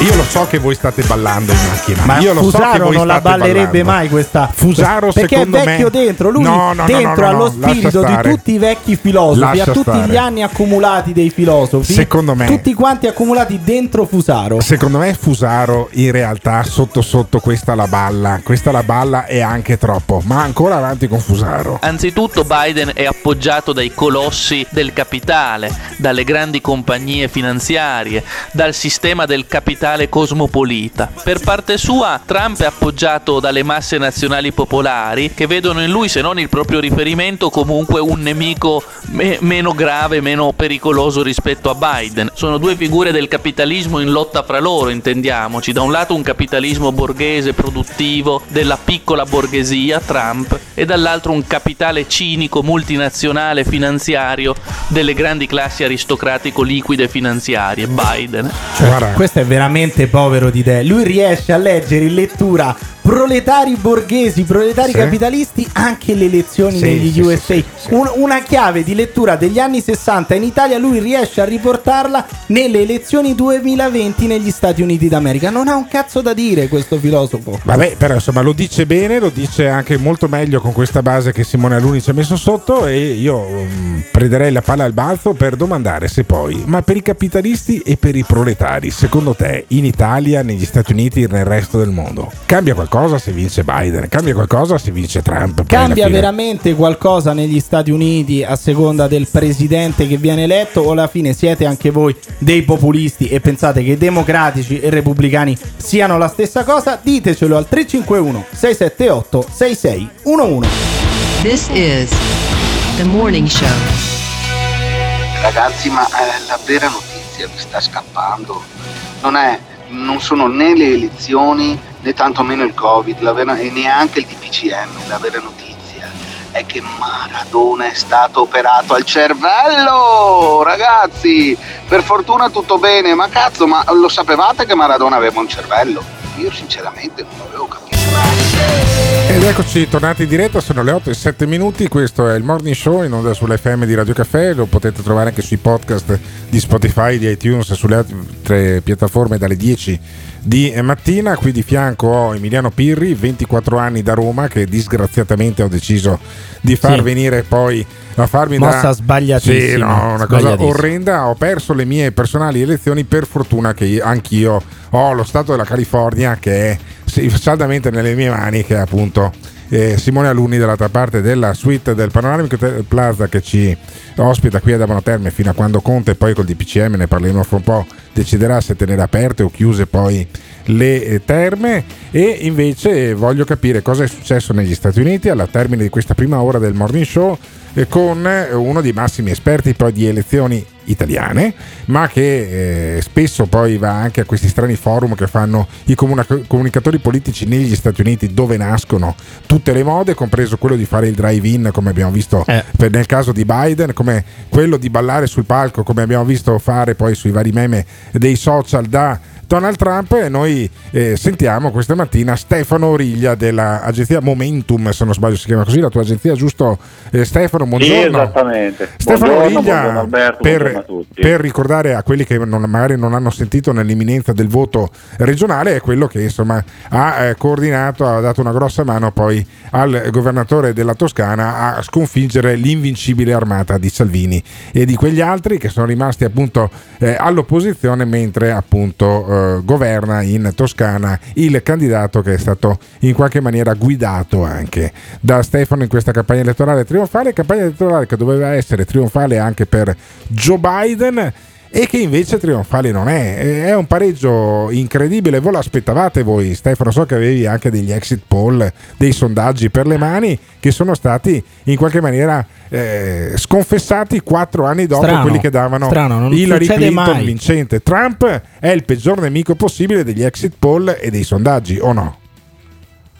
Io lo so che voi state ballando in macchina. Ma Io lo so che Fusaro voi non la ballerebbe ballando. mai questa Fusaro perché è secondo vecchio me dentro lui No, no, dentro no, ha no, lo no, lascia spirito di tutti i vecchi filosofi Lascia a tutti stare. gli anni accumulati dei filosofi Secondo me- tutti quanti accumulati dentro Fusaro Secondo me Fusaro in realtà sotto sotto questa la balla, questa la balla è anche troppo, ma ancora avanti con Fusaro. Anzitutto Biden è appoggiato dai colossi del capitale, dalle grandi compagnie finanziarie, dal sistema del capitale cosmopolita. Per parte sua Trump è appoggiato dalle masse nazionali popolari che vedono in lui se non il proprio riferimento comunque un nemico me- meno grave, meno pericoloso rispetto a Biden. Sono due figure del capitalismo in lotta fra loro, intendiamoci. Da un lato un capitalismo borghese produttivo della piccola borghesia, Trump, e dall'altro un capitale cinico multinazionale finanziario delle grandi classi aristocratico liquide finanziarie, Biden. Cioè, questo è veramente povero di idee. Lui riesce a leggere in lettura proletari borghesi, proletari Sì. capitalisti anche le elezioni Sì, negli sì, USA. Un- una chiave di lettura degli anni 60 in Italia, lui riesce a riportarla nelle elezioni 2020 negli Stati Uniti d'America. Non ha un cazzo da dire questo filosofo. Vabbè, però insomma lo dice bene, lo dice anche molto meglio con questa base che Simone Aluni ci ha messo sotto e io mm, prenderei la palla al balzo per domandare se poi, ma per i capitalisti e per i proletari, secondo te in Italia, negli Stati Uniti e nel resto del mondo, cambia qualcosa se vince Biden? Cambia qualcosa se vince Trump? Cambia veramente qualcosa negli Stati Uniti a seconda del presidente che viene eletto o alla fine siete anche voi dei populisti e pensate che democratici e repubblicani siano la stessa cosa? Ditecelo al 351 678 6611. This is the morning show. Ragazzi, ma eh, la vera notizia vi sta scappando. Non, è, non sono né le elezioni né tantomeno il Covid vera- e neanche il DPCM. La vera notizia è che Maradona è stato operato al cervello, ragazzi. Per fortuna tutto bene, ma cazzo, ma lo sapevate che Maradona aveva un cervello? Io sinceramente non l'avevo capito. Eccoci, tornati in diretta, sono le 8 e 7 minuti, questo è il Morning Show in onda sull'FM di Radio Caffè, lo potete trovare anche sui podcast di Spotify, di iTunes, sulle altre piattaforme dalle 10 di mattina. Qui di fianco ho Emiliano Pirri, 24 anni da Roma, che disgraziatamente ho deciso di far Sì. venire poi a farmi Mossa da... sbagliatissima, Sì, no, una cosa orrenda. Ho perso le mie personali elezioni, per fortuna che io- anch'io ho lo Stato della California che è saldamente nelle mie mani, che è appunto eh, Simone Alunni dall'altra parte della suite del Panoramico Te- Plaza che ci ospita qui ad Abano Terme fino a quando Conte poi col DPCM ne parleremo fra un po' deciderà se tenere aperte o chiuse poi le eh, terme. E invece voglio capire cosa è successo negli Stati Uniti alla termine di questa prima ora del morning show eh, con eh, uno dei massimi esperti poi di elezioni italiane, ma che eh, spesso poi va anche a questi strani forum che fanno i comuna- comunicatori politici negli Stati Uniti dove nascono tutte le mode, compreso quello di fare il drive-in come abbiamo visto per- nel caso di Biden, come quello di ballare sul palco come abbiamo visto fare poi sui vari meme dei social da Donald Trump e noi eh, sentiamo questa mattina Stefano Origlia dell'agenzia Momentum, se non sbaglio si chiama così la tua agenzia, giusto eh, Stefano? Sì, Buongiorno. esattamente. Stefano buongiorno, Origlia, buongiorno Alberto, per, per ricordare a quelli che non- magari non hanno sentito nell'imminenza del voto regionale, è quello che insomma ha eh, coordinato, ha dato una grossa mano poi al governatore della Toscana a sconfiggere l'invincibile armata di Salvini e di quegli altri che sono rimasti appunto eh, all'opposizione mentre appunto eh, governa in Toscana il candidato che è stato in qualche maniera guidato anche da Stefano in questa campagna elettorale trionfale, campagna elettorale che doveva essere trionfale anche per Joe Biden e che invece trionfale non è. È un pareggio incredibile. Voi l'aspettavate voi, Stefano? So che avevi anche degli exit poll, dei sondaggi per le mani che sono stati in qualche maniera eh, sconfessati quattro anni dopo Strano, quelli che davano strano, non Hillary Clinton mai. vincente. Trump è il peggior nemico possibile degli exit poll e dei sondaggi, o no?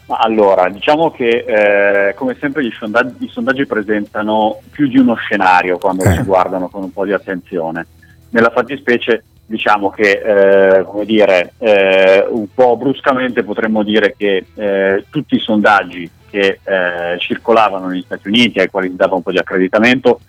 Ma Allora, diciamo che eh, come sempre gli sondaggi, i sondaggi presentano più di uno scenario quando Eh. si guardano con un po' di attenzione. Nella fattispecie diciamo che, eh, come dire, eh, un po' bruscamente potremmo dire che eh, tutti i sondaggi che eh, circolavano negli Stati Uniti, ai quali si dava un po' di accreditamento,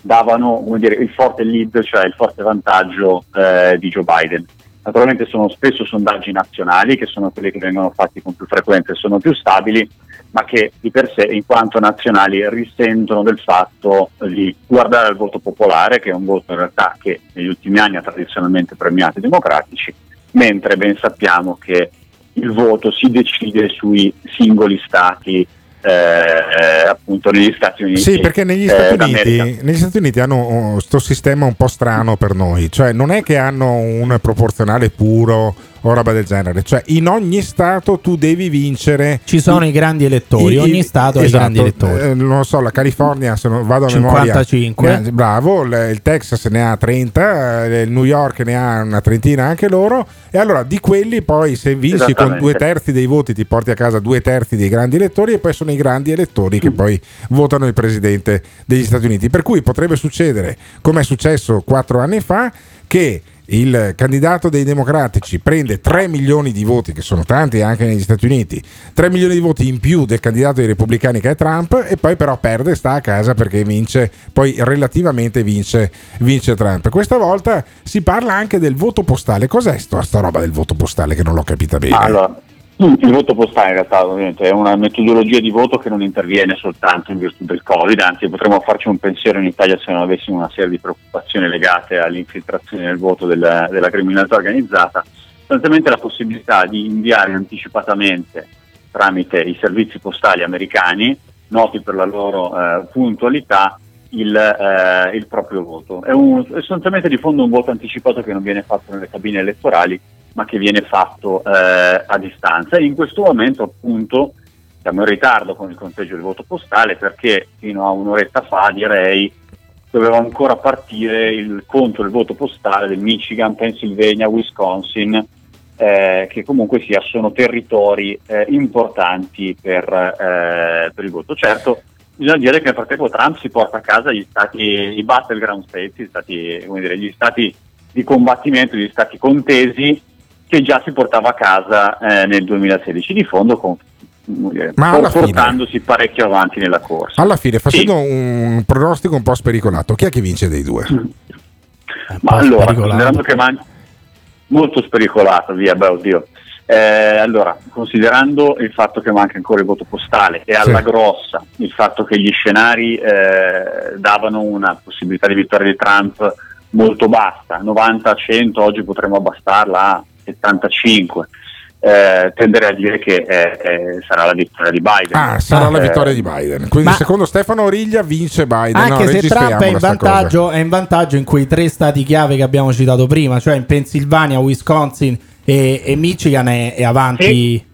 davano dire, il forte lead, cioè il forte vantaggio eh, di Joe Biden. Naturalmente sono spesso sondaggi nazionali, che sono quelli che vengono fatti con più frequenza e sono più stabili, ma che di per sé, in quanto nazionali, risentono del fatto di guardare al voto popolare, che è un voto in realtà che negli ultimi anni ha tradizionalmente premiato i democratici, mentre ben sappiamo che il voto si decide sui singoli stati, eh, appunto negli Stati Uniti. Sì, perché negli eh, Stati. Uniti, negli Stati Uniti hanno questo sistema un po' strano per noi, cioè non è che hanno un proporzionale puro o roba del genere, cioè in ogni stato tu devi vincere. Ci sono i grandi elettori, i- ogni stato ha i esatto, grandi elettori. eh, non lo so, la California, se non vado a 55. memoria, ne bravo, il, il Texas ne ha 30, eh, il New York ne ha una trentina anche loro. E allora di quelli poi se vinci con due terzi dei voti ti porti a casa due terzi dei grandi elettori e poi sono i grandi elettori che poi votano il presidente degli Stati Uniti. Per cui potrebbe succedere, come è successo quattro anni fa, che il candidato dei democratici prende 3 milioni di voti, che sono tanti anche negli Stati Uniti, 3 milioni di voti in più del candidato dei repubblicani che è Trump, e poi però perde, sta a casa perché vince, poi relativamente vince, vince Trump. Questa volta si parla anche del voto postale. Cos'è sto, sta roba del voto postale che non l'ho capita bene? Allora, il voto postale in realtà ovviamente è una metodologia di voto che non interviene soltanto in virtù del Covid, anzi potremmo farci un pensiero in Italia se non avessimo una serie di preoccupazioni legate all'infiltrazione del voto della, della criminalità organizzata, sostanzialmente la possibilità di inviare anticipatamente tramite i servizi postali americani, noti per la loro eh, puntualità, il, eh, il proprio voto. È, un, è sostanzialmente di fondo un voto anticipato che non viene fatto nelle cabine elettorali, ma che viene fatto eh, a distanza. E in questo momento, appunto, siamo in ritardo con il conteggio del voto postale perché fino a un'oretta fa, direi, doveva ancora partire il conto del voto postale del Michigan, Pennsylvania, Wisconsin, eh, che comunque sia sono territori eh, importanti per, eh, per il voto. Certo, bisogna dire che nel frattempo Trump si porta a casa gli stati, i battleground states, gli stati, dire, gli stati di combattimento, gli stati contesi che già si portava a casa eh, nel 2016 di fondo con dire, Ma alla fine- portandosi parecchio avanti nella corsa. Alla fine, facendo un pronostico un po' spericolato, chi è che vince dei due? Ma allora, considerando che manca molto spericolato, via, beh, oddio. Eh, allora, considerando il fatto che manca ancora il voto postale e alla Sì. grossa il fatto che gli scenari eh, davano una possibilità di vittoria di Trump molto bassa, 90-100, oggi potremmo abbassarla a 75, eh, tenderei a dire che eh, eh, sarà la vittoria di Biden. Ah, sarà la Eh, vittoria di Biden. Quindi, Ma- secondo Stefano Origlia, vince Biden. Anche No, se Trump è in, vantaggio, è in vantaggio in quei tre stati chiave che abbiamo citato prima, cioè in Pennsylvania, Wisconsin e, e Michigan è, è avanti.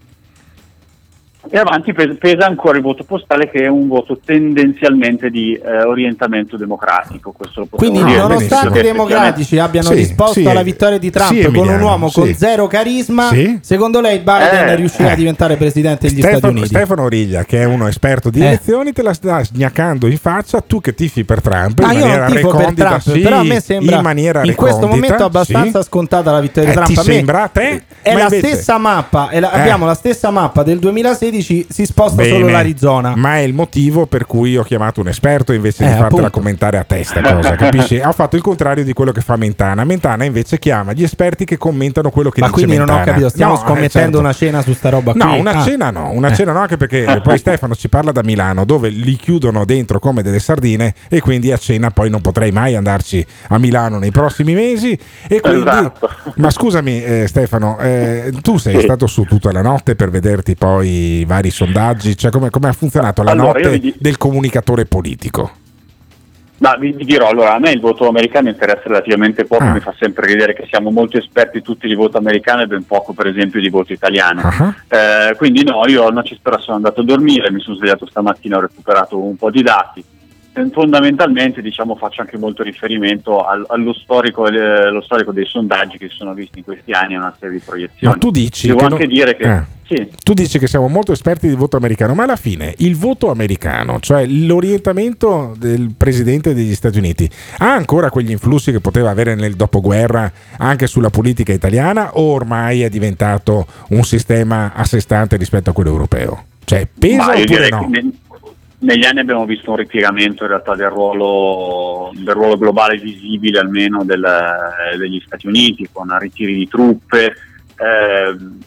E avanti pes- pesa ancora il voto postale che è un voto tendenzialmente di eh, orientamento democratico. Questo lo possiamo Quindi, dire. nonostante i democratici abbiano Sì, risposto sì, alla vittoria di Trump sì, con un uomo sì. con zero carisma, Sì. secondo lei Biden Eh, riuscirà a eh. diventare presidente degli Stati Stefano, Uniti? Stefano Origlia, che è uno esperto di Eh. elezioni, te la sta sgnaccando in faccia. Tu che tifi per Trump Ma in io maniera tifo per recondita, Trump, sì, però a me sembra in maniera in questo recondita, momento abbastanza sì. scontata la vittoria di Eh, Trump. ti A me sembra a te? È Ma la invece- stessa mappa, è la- Eh. abbiamo la stessa mappa del 2016, si sposta Bene, solo l'Arizona. Ma è il motivo per cui ho chiamato un esperto invece Eh, di fartela appunto. commentare a testa, cosa, capisci? Ho fatto il contrario di quello che fa Mentana. Mentana invece chiama gli esperti che commentano quello che Ma dice quindi non ho Mentana. capito, stiamo No, eh, scommettendo certo. una cena su sta roba No, qui? una Ah. cena no, una cena no, anche perché poi Stefano ci parla da Milano dove li chiudono dentro come delle sardine e quindi a cena poi non potrei mai andarci a Milano nei prossimi mesi. E quindi, Esatto. ma scusami eh, Stefano, eh, tu sei Sì. stato su tutta la notte per vederti poi i vari sondaggi, cioè come, come ha funzionato la Allora, notte vi di- del comunicatore politico? Ma vi, vi dirò, allora, a me il voto americano interessa relativamente poco, Ah. mi fa sempre ridere che siamo molto esperti tutti di voto americano e ben poco, per esempio, di voto italiano. Ah. Eh, quindi no, io non ci spero, sono andato a dormire, mi sono svegliato stamattina, ho recuperato un po' di dati. E fondamentalmente diciamo, faccio anche molto riferimento al- allo storico, eh, storico dei sondaggi che si sono visti in questi anni e una serie di proiezioni. Ma tu dici Devo che anche non- dire che Eh. sì, Tu dici che siamo molto esperti di voto americano, ma alla fine il voto americano, cioè l'orientamento del presidente degli Stati Uniti, ha ancora quegli influssi che poteva avere nel dopoguerra anche sulla politica italiana o ormai è diventato un sistema a sé stante rispetto a quello europeo? Cioè, pesa Ma oppure no? che ne- negli anni abbiamo visto un ripiegamento in realtà del ruolo, del ruolo globale visibile almeno del- degli Stati Uniti con ritiri di truppe. ehm,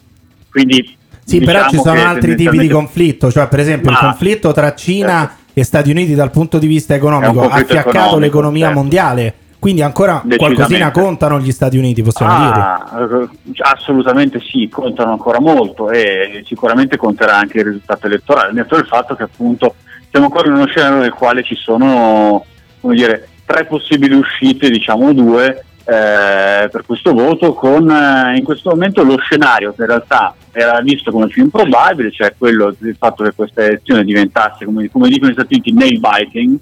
quindi Sì, però diciamo ci sono altri tipi di conflitto, cioè per esempio il Ma- conflitto tra Cina e Stati Uniti dal punto di vista economico ha conflitto fiaccato economico, l'economia certo. mondiale, quindi ancora qualcosina contano gli Stati Uniti, possiamo dire. Ah, eh, assolutamente sì, contano ancora molto e sicuramente conterà anche il risultato elettorale, al netto del fatto che appunto siamo ancora in uno scenario nel quale ci sono dire, tre possibili uscite, diciamo due, eh, per questo voto, con eh, in questo momento lo scenario che in realtà era visto come più improbabile, cioè quello del fatto che questa elezione diventasse, come, come dicono gli Stati Uniti, nail biting,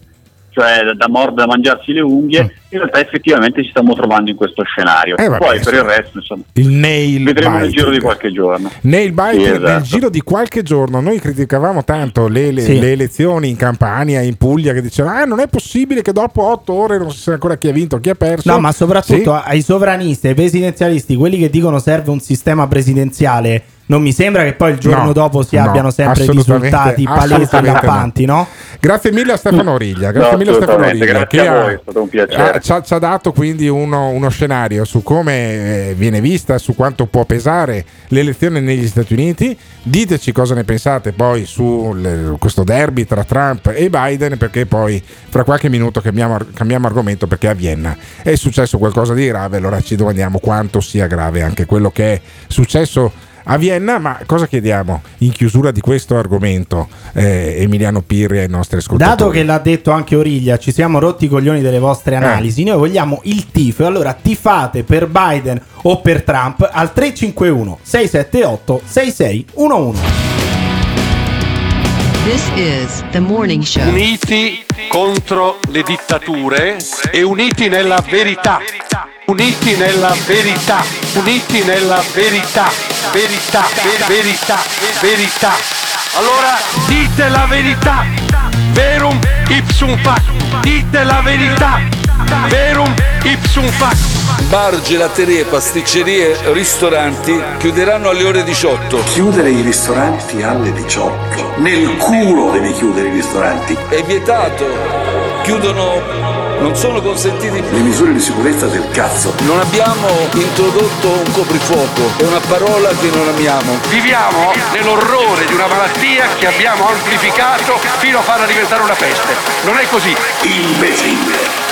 cioè da, da mordere, da mangiarsi le unghie, in realtà effettivamente ci stiamo trovando in questo scenario. Eh, vabbè, Poi per il resto, insomma, Il nail vedremo nel giro di qualche giorno. Nail biting Sì, nel esatto. giro di qualche giorno noi criticavamo tanto le, le- Sì. le elezioni in Campania, in Puglia, che dicevano ah, non è possibile che dopo otto ore non si sa ancora chi ha vinto, chi ha perso. No, ma soprattutto Sì. ai sovranisti, ai presidenzialisti, quelli che dicono serve un sistema presidenziale, non mi sembra che poi il giorno No, dopo si no, abbiano sempre risultati palesi e assolutamente lampanti, no? Grazie mille a Stefano Origlia, grazie No, mille a Stefano Origlia grazie che a ha- voi, è stato un piacere. ha- ci, ha, ci ha dato quindi uno, uno scenario su come eh, viene vista, su quanto può pesare l'elezione negli Stati Uniti. Diteci cosa ne pensate poi su le- questo derby tra Trump e Biden perché poi fra qualche minuto cambiamo, cambiamo argomento perché a Vienna è successo qualcosa di grave, allora ci domandiamo quanto sia grave anche quello che è successo a Vienna, ma cosa chiediamo in chiusura di questo argomento, eh, Emiliano Pirri ai nostri ascoltatori? Dato che l'ha detto anche Origlia, ci siamo rotti i coglioni delle vostre analisi. Noi vogliamo il tifo. E allora tifate per Biden o per Trump al 351 678 6611. Uniti contro le dittature e uniti nella verità. Uniti nella verità. Uniti nella verità. Verità, ver- verità, verità. Allora dite la verità. Verum ipsum fac. Dite la verità. Verum ipsum fac. Bar, gelaterie, pasticcerie, ristoranti chiuderanno alle ore 18. Chiudere i ristoranti alle 18. Nel culo devi chiudere i ristoranti. È vietato. Chiudono. Non sono consentiti. Le misure di sicurezza del cazzo. Non abbiamo introdotto un coprifuoco. È una parola che non amiamo. Viviamo nell'orrore di una malattia che abbiamo amplificato fino a farla diventare una peste. Non è così. Imbecille.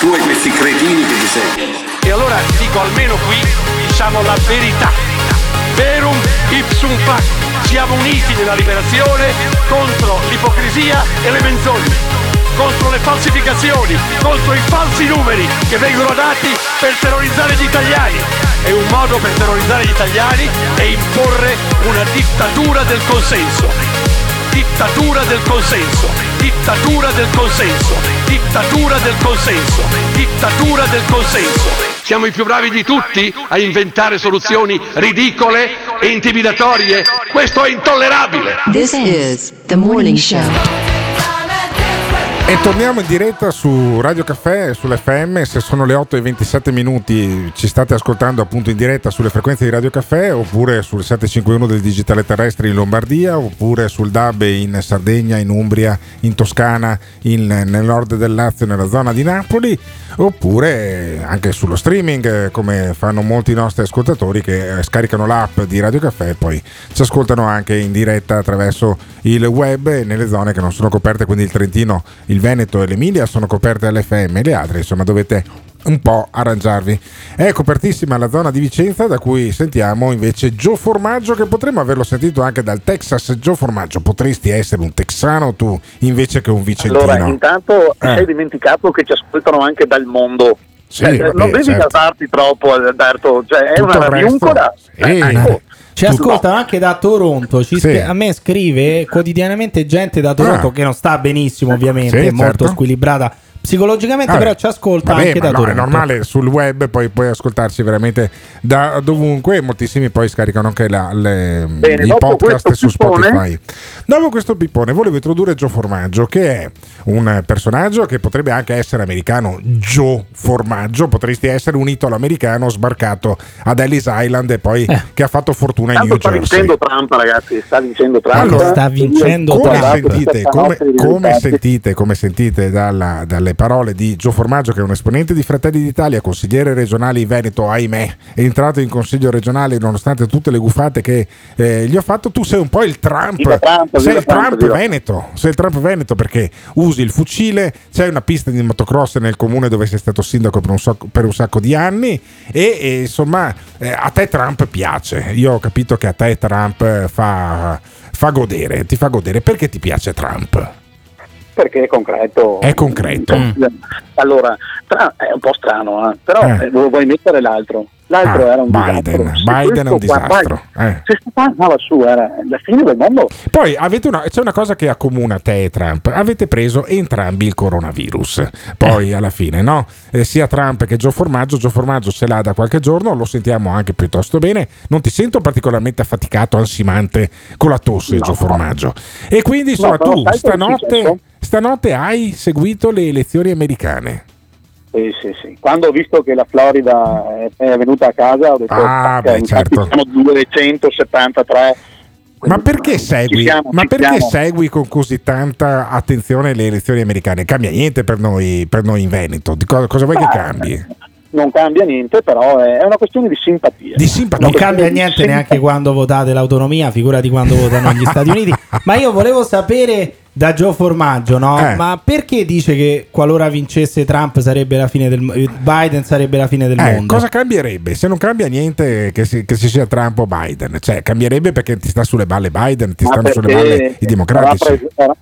Tu e questi cretini che ti seguono. E allora dico almeno qui diciamo la verità. Verum ipsum fac. Siamo uniti nella liberazione contro l'ipocrisia e le menzogne, contro le falsificazioni, contro i falsi numeri che vengono dati per terrorizzare gli italiani. E un modo per terrorizzare gli italiani è imporre una dittatura del consenso. Dittatura del consenso, dittatura del consenso, dittatura del consenso, dittatura del consenso. Siamo i più bravi di tutti a inventare soluzioni ridicole e intimidatorie. Questo è intollerabile. This is the morning show. E torniamo in diretta su Radio Caffè, sull'FM, se sono le 8 e 27 minuti ci state ascoltando appunto in diretta sulle frequenze di Radio Caffè oppure sul 751 del digitale terrestre in Lombardia oppure sul DAB in Sardegna, in Umbria, in Toscana, in- nel nord del Lazio, nella zona di Napoli oppure anche sullo streaming come fanno molti nostri ascoltatori che eh, scaricano l'app di Radio Caffè e poi ci ascoltano anche in diretta attraverso il web e nelle zone che non sono coperte, quindi il Trentino, il Veneto e l'Emilia sono coperte all'FM e le altre insomma dovete un po' arrangiarvi. È copertissima la zona di Vicenza da cui sentiamo invece Gio Formaggio che potremmo averlo sentito anche dal Texas. Gio Formaggio, potresti essere un texano tu invece che un vicentino? Allora, intanto Eh. sei dimenticato che ci ascoltano anche dal mondo. Sì, Eh, vabbè, non devi certo. troppo, Alberto. Cioè, è Tutto una il resto, radiuncola. sì. Eh, ecco. Ci ascoltano anche da Toronto. Sì. scri- a me scrive quotidianamente gente da Toronto Ah. che non sta benissimo, ovviamente, Sì, è molto certo. squilibrata psicologicamente, Vabbè, però ci ascolta vabbè, anche da no, Toronto. È normale, sul web poi puoi ascoltarci veramente da dovunque e moltissimi poi scaricano anche la- le- Bene, i podcast su pippone- Spotify. Dopo questo pippone volevo introdurre Gio Formaggio che è un personaggio che potrebbe anche essere americano. Gio Formaggio, potresti essere un italo-americano sbarcato ad Ellis Island e poi Eh. che ha fatto fortuna in Tanto New sta Jersey. vincendo Trump, ragazzi. Sta vincendo Trump. Allora, sta vincendo come Trump. sentite, come, come sentite, come sentite dalla- dalle parole di Gio Formaggio, che è un esponente di Fratelli d'Italia, consigliere regionale in Veneto, ahimè, è entrato in consiglio regionale nonostante tutte le gufate che eh, gli ho fatto. Tu sei un po' il Trump, Trump, sei il Trump, Trump. Veneto, sei il Trump Veneto perché usi il fucile, c'è una pista di motocross nel comune dove sei stato sindaco per un, sacco- per un sacco di anni e, e, insomma eh, a te Trump piace. Io ho capito che a te Trump fa, fa godere, ti fa godere. Perché ti piace Trump? Perché è concreto. È concreto. Allora, tra- è un po' strano, eh, però Eh. eh, vuoi mettere l'altro. L'altro Ah, era un Biden. disastro. Se Biden è un questo qua- disastro. Eh. Se sto qua andava su, era la fine del mondo. Poi avete una, c'è una cosa che accomuna te e Trump. Avete preso entrambi il coronavirus. Poi alla fine, no? Eh, sia Trump che Gio Formaggio. Gio Formaggio ce l'ha da qualche giorno, lo sentiamo anche piuttosto bene. Non ti sento particolarmente affaticato, ansimante con la tosse, Gio Formaggio. E quindi, insomma, No, tu stanotte? Stanotte hai seguito le elezioni americane. Sì, sì, sì. Quando ho visto che la Florida è, venuta a casa, ho detto: Ah, "Ok, beh, certo. siamo 273. Ma perché segui, siamo, ma perché segui con così tanta attenzione le elezioni americane? Cambia niente per noi, per noi in Veneto. Di cosa, cosa vuoi che Ah, cambi? Non cambia niente, però è è una questione di simpatia. Di simpatia. Non cambia niente neanche quando votate l'autonomia, figurati quando votano gli Stati Uniti. Ma io volevo sapere da Joe Formaggio, no? Eh. Ma perché dice che qualora vincesse Trump sarebbe la fine del mo- Biden sarebbe la fine del Eh, mondo? cosa cambierebbe? Se non cambia niente che, si- che ci sia Trump o Biden, cioè cambierebbe perché ti sta sulle balle Biden, ti Ma stanno sulle balle i democratici. rappres- ra-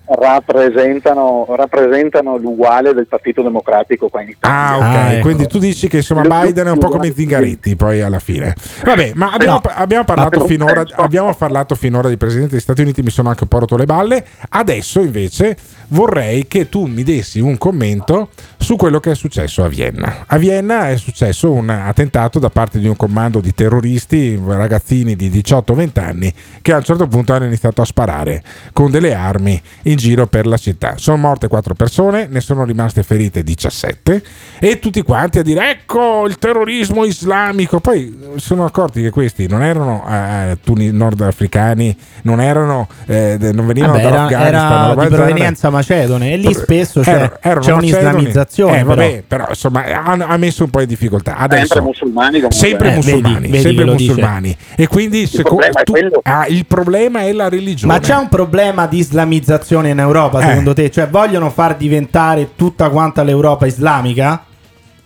rappresentano, rappresentano l'uguale del Partito Democratico qua in Italia. Ah, ok. Ah, ecco. Quindi tu dici che insomma Lo- Biden è un po' come Zingaretti poi alla fine. Vabbè, ma abbiamo, No. abbiamo parlato Ma finora, abbiamo parlato finora di presidente degli Stati Uniti, mi sono anche un po' rotto le balle. Adesso invece vorrei che tu mi dessi un commento su quello che è successo a Vienna. A Vienna è successo un attentato da parte di un comando di terroristi, ragazzini di 18-20 anni, che a un certo punto hanno iniziato a sparare con delle armi in giro per la città. Sono morte 4 persone, ne sono rimaste ferite 17 e tutti quanti a dire ecco il terrorismo islamico. Poi si sono accorti che questi non erano eh, tuni- nordafricani, non erano, eh, non venivano Vabbè, era, dall'Afghanistan, era roba di provenienza macedone e lì spesso c'è, Erano- erano c'è un'islamizzazione. Eh, vabbè, però. però insomma ha, ha messo un po' di difficoltà. Adesso, Sempre musulmani comunque. sempre Eh, musulmani, vedi, vedi sempre musulmani. E quindi seco- problema è tu- ah, il problema è la religione. Ma c'è un problema di islamizzazione in Europa, Eh. secondo te? Cioè, vogliono far diventare tutta quanta l'Europa islamica?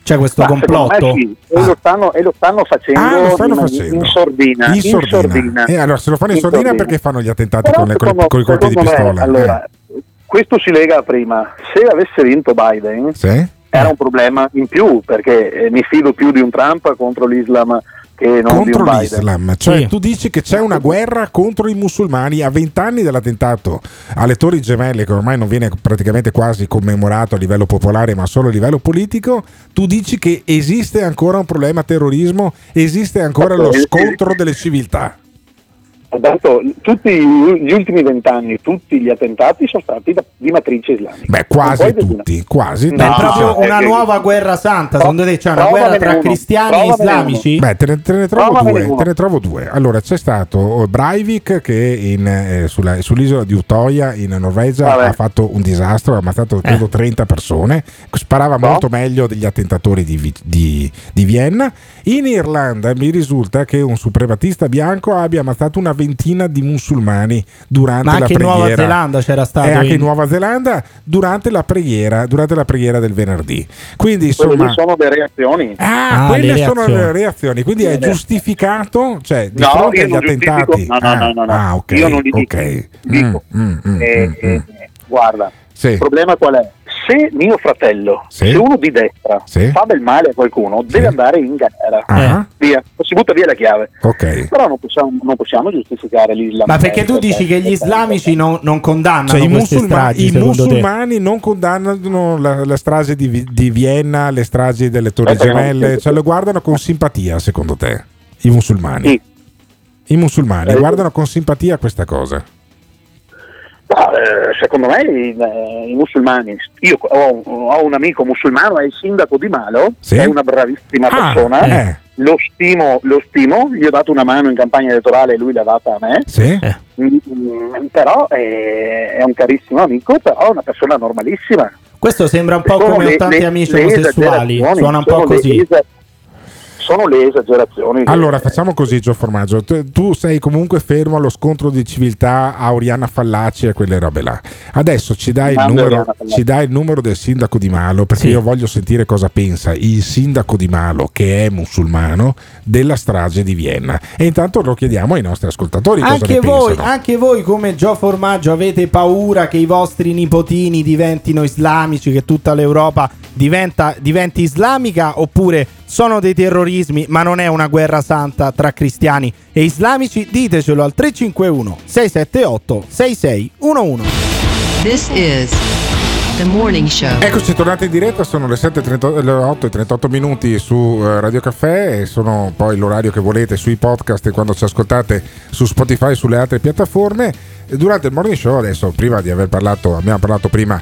C'è questo Ma secondo me complotto? sì, e, lo stanno, e lo stanno facendo, Ah, lo stanno in, facendo. in sordina. In in sordina. sordina. E allora se lo fanno in, In sordina, sordina. perché fanno gli attentati Però con, le, secondo- con i colpi di secondo me, pistola? allora, questo si lega a prima. Se avesse vinto Biden, Eh, sì? era un problema in più, perché eh, mi fido più di un Trump contro l'Islam che non contro l'Islam, cioè Sì. tu dici che c'è una guerra contro i musulmani a vent'anni dall'attentato alle Torri Gemelle, che ormai non viene praticamente quasi commemorato a livello popolare, ma solo a livello politico. Tu dici che esiste ancora un problema terrorismo, esiste ancora lo scontro delle civiltà. Tanto, tutti gli ultimi vent'anni, tutti gli attentati sono stati da- di matrice islamica. Beh, quasi tutti, quasi No, Beh, è tutti. proprio eh, una che- nuova guerra santa. Secondo te c'è una guerra tra uno, cristiani e islamici? Beh, te ne, te ne trovo due, te ne trovo due. Allora, c'è stato Breivik che in, eh, sulla- sull'isola di Utoya in Norvegia Vabbè. ha fatto un disastro, ha ammazzato credo 30 persone, sparava molto meglio degli attentatori di, di- di Vienna. In Irlanda mi risulta che un suprematista bianco abbia ammazzato una ventina di musulmani durante Ma la anche in preghiera. Nuova Zelanda c'era stato. E anche in- in Nuova Zelanda durante la preghiera, durante la preghiera del venerdì. Quindi Quelle insomma sono le reazioni. Ah, Ah, quelle le sono reazioni. le reazioni, quindi è giustificato, cioè di No, fronte agli attentati. no, no, ah, no, no, no. ah, ok, Io non li dico. Mm, mm, Eh, eh, guarda, Sì. il problema qual è? Se mio fratello, Sì. se uno di destra Sì. fa del male a qualcuno, deve andare in galera. Ah. Via, si butta via la chiave. Ok. Però non possiamo, non possiamo giustificare l'Islam. Ma perché tu dici che gli islamici non, non condannano Cioè, i, musulma- stragi, i secondo te? musulmani non condannano la, la strage di, di Vienna, le stragi delle Torri Eh, Gemelle, cioè lo guardano con simpatia, secondo te? I musulmani? Sì. I musulmani Eh, guardano con simpatia questa cosa. No, eh, secondo me i, eh, i musulmani, io ho, ho un amico musulmano, è il sindaco di Malo, Sì? è una bravissima Ah, persona, eh. lo, stimo, lo stimo, gli ho dato una mano in campagna elettorale e lui l'ha data a me, Sì? Mm, mm, però è, è un carissimo amico, però è una persona normalissima. Questo sembra un po' Sono come le- ho tanti le- amici le omosessuali. Suona un po' le così. esa- sono le esagerazioni. che- Allora facciamo così Gio Formaggio, tu, tu sei comunque fermo allo scontro di civiltà a Oriana Fallaci e quelle robe là. Adesso ci dai, il numero, ci dai il numero del sindaco di Malo perché Sì. io voglio sentire cosa pensa il sindaco di Malo che è musulmano della strage di Vienna e intanto lo chiediamo ai nostri ascoltatori Anche voi, anche voi come Gio Formaggio avete paura che i vostri nipotini diventino islamici, che tutta l'Europa diventa- diventi islamica oppure sono dei terrorismi ma non è una guerra santa tra cristiani e islamici? Ditecelo al 351 678 6611. This is the morning show. Eccoci tornati in diretta, sono le 7.38 le 8 e 38 minuti su eh, Radio Caffè e sono poi l'orario che volete sui podcast e quando ci ascoltate su Spotify e sulle altre piattaforme. Durante il morning show, adesso prima di aver parlato, abbiamo parlato prima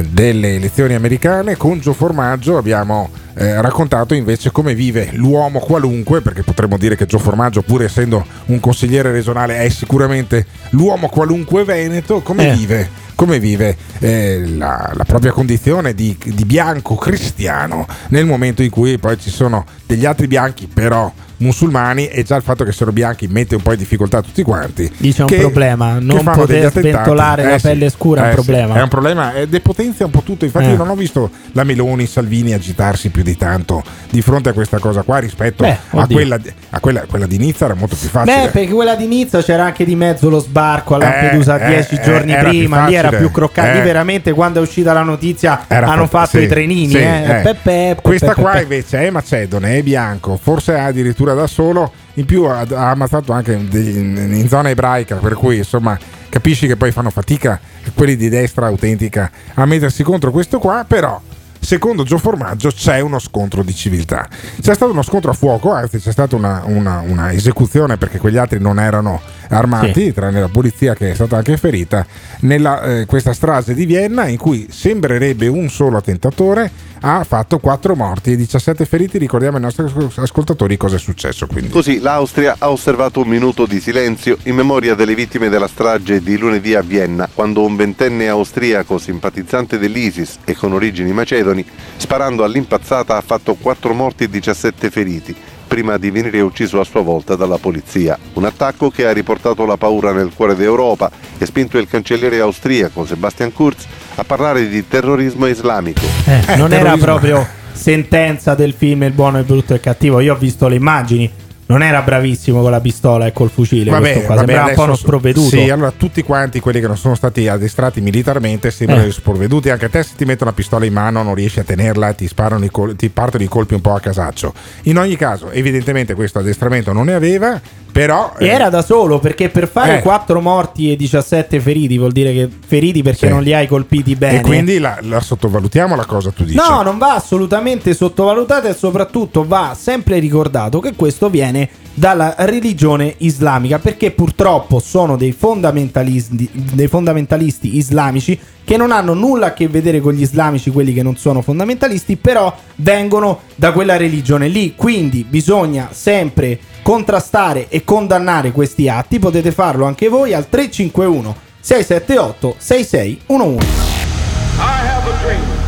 delle elezioni americane, con Gio Formaggio abbiamo eh, raccontato invece come vive l'uomo qualunque, perché potremmo dire che Gio Formaggio, pur essendo un consigliere regionale, è sicuramente l'uomo qualunque veneto, come Eh. vive come vive eh, la, la propria condizione di, di bianco cristiano nel momento in cui poi ci sono degli altri bianchi però musulmani e già il fatto che siano bianchi mette un po' in difficoltà tutti quanti Dice un che- problema, che non poter sventolare la sì, pelle scura è un eh sì, problema. è un problema eh, depotenzia un po' tutto infatti Eh. io non ho visto la Meloni Salvini agitarsi più di tanto di fronte a questa cosa qua rispetto Beh, a, quella, a quella, quella di Nizza era molto più facile Beh, perché quella di Nizza c'era anche di mezzo lo sbarco a Lampedusa Eh, dieci eh, giorni eh, prima, lì era più croccante. Eh. veramente quando è uscita la notizia Era hanno fa- fatto sì, i trenini. eh. eh. Questa qua invece è macedone, è bianco, forse è addirittura da solo, in più ha, ammazzato anche in zona ebraica, per cui insomma capisci che poi fanno fatica quelli di destra autentica a mettersi contro questo qua, però secondo Gio Formaggio c'è uno scontro di civiltà. C'è stato uno scontro a fuoco, anzi c'è stata una, una- una esecuzione perché quegli altri non erano armati, Sì. tranne la polizia che è stata anche ferita, nella eh, questa strage di Vienna in cui sembrerebbe un solo attentatore ha fatto 4 morti e 17 feriti. Ricordiamo ai nostri ascol- ascoltatori cosa è successo. Quindi. Così l'Austria ha osservato un minuto di silenzio in memoria delle vittime della strage di lunedì a Vienna, quando un ventenne austriaco simpatizzante dell'ISIS e con origini macedoni, sparando all'impazzata ha fatto 4 morti e 17 feriti prima di venire ucciso a sua volta dalla polizia. Un attacco che ha riportato la paura nel cuore d'Europa e spinto il cancelliere austriaco Sebastian Kurz a parlare di terrorismo islamico. Eh, non era terrorismo. proprio sentenza del film Il buono, il brutto e il cattivo. Io ho visto le immagini. Non era bravissimo con la pistola e col fucile. questo qua. Sembrava un po' uno sprovveduto. Sì, allora tutti quanti quelli che non sono stati addestrati militarmente sembrano Eh. sprovveduti. Anche a te, se ti mettono una pistola in mano, non riesci a tenerla, ti, sparano i col- ti partono i colpi un po' a casaccio. In ogni caso, evidentemente, questo addestramento non ne aveva, però. E eh, era da solo perché per fare Eh. 4 morti e 17 feriti vuol dire che feriti perché Sì. non li hai colpiti bene. E quindi la, la sottovalutiamo la cosa, tu dici. No, non va assolutamente sottovalutato e soprattutto va sempre ricordato che questo viene dalla religione islamica perché purtroppo sono dei fondamentalisti, dei fondamentalisti islamici che non hanno nulla a che vedere con gli islamici, quelli che non sono fondamentalisti, però vengono da quella religione lì. Quindi bisogna sempre contrastare e condannare questi atti. Potete farlo anche voi al 351 678 6611.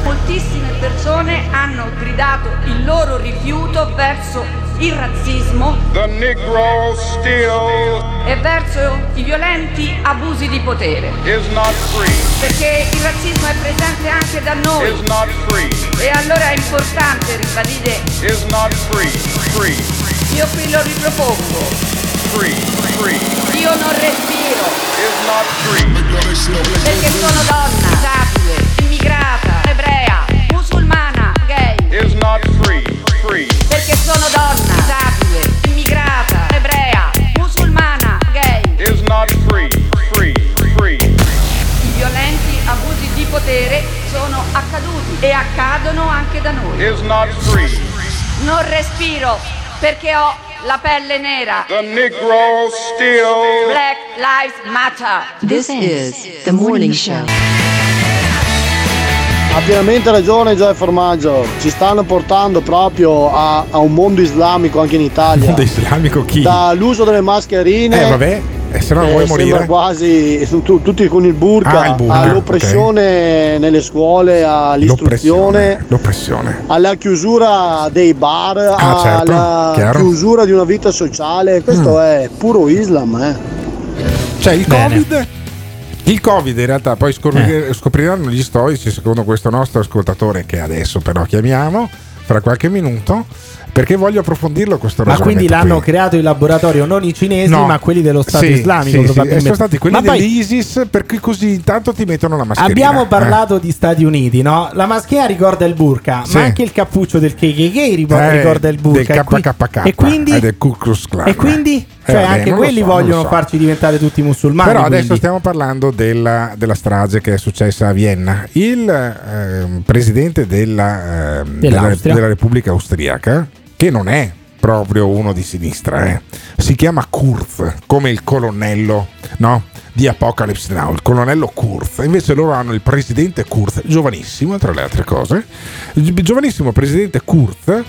Moltissime persone hanno gridato il loro rifiuto verso il razzismo e verso i violenti abusi di potere. Perché il razzismo è presente anche da noi. E allora è importante ribadire. Io qui lo ripropongo. Io non respiro. Perché sono donna, disabile, immigrata, ebrea, musulmana, gay. Perché sono donna, disabile, immigrata, ebrea, musulmana, gay. I violenti abusi di potere sono accaduti e accadono anche da noi. Non respiro perché ho la pelle nera. Black Lives Matter. This is the morning show. Ha pienamente ragione Gioia Formaggio, ci stanno portando proprio a, a un mondo islamico anche in Italia. Mondo islamico chi? Dall'uso delle mascherine. Eh, vabbè, eh, se no che vuoi sembra morire. quasi tu- tutti con il burka, Ah, il burka, all'oppressione nelle scuole, all'istruzione, L'oppressione. alla chiusura dei bar, Ah, certo, alla chiaro. chiusura di una vita sociale. Questo Mm. è puro Islam, eh. Cioè il Bene. Covid. Il Covid in realtà poi scopri- Eh. scopriranno gli storici, secondo questo nostro ascoltatore, che adesso però chiamiamo, fra qualche minuto, perché voglio approfondirlo questo Ma quindi l'hanno qui. creato in laboratorio non i cinesi, No. ma quelli dello Stato Sì, islamico. sì, sì, probabilmente. sono stati quelli Ma poi dell'ISIS perché così intanto ti mettono la mascherina. Abbiamo Eh. parlato di Stati Uniti, no? La maschera ricorda il burka, Sì. ma anche il cappuccio del KKK Eh, ricorda il burka. del E KKK, e quindi, eh, del Ku Klux Klan. e quindi? Eh, Cioè, vabbè, anche quelli so, vogliono so. farci diventare tutti musulmani. Però adesso quindi. stiamo parlando della, della strage che è successa a Vienna. Il ehm, presidente della, ehm, della, della Repubblica Austriaca, che non è proprio uno di sinistra, eh, si chiama Kurz, come il colonnello no? di Apocalypse Now, il colonnello Kurz. Invece loro hanno il presidente Kurz, giovanissimo tra le altre cose, giovanissimo presidente Kurz.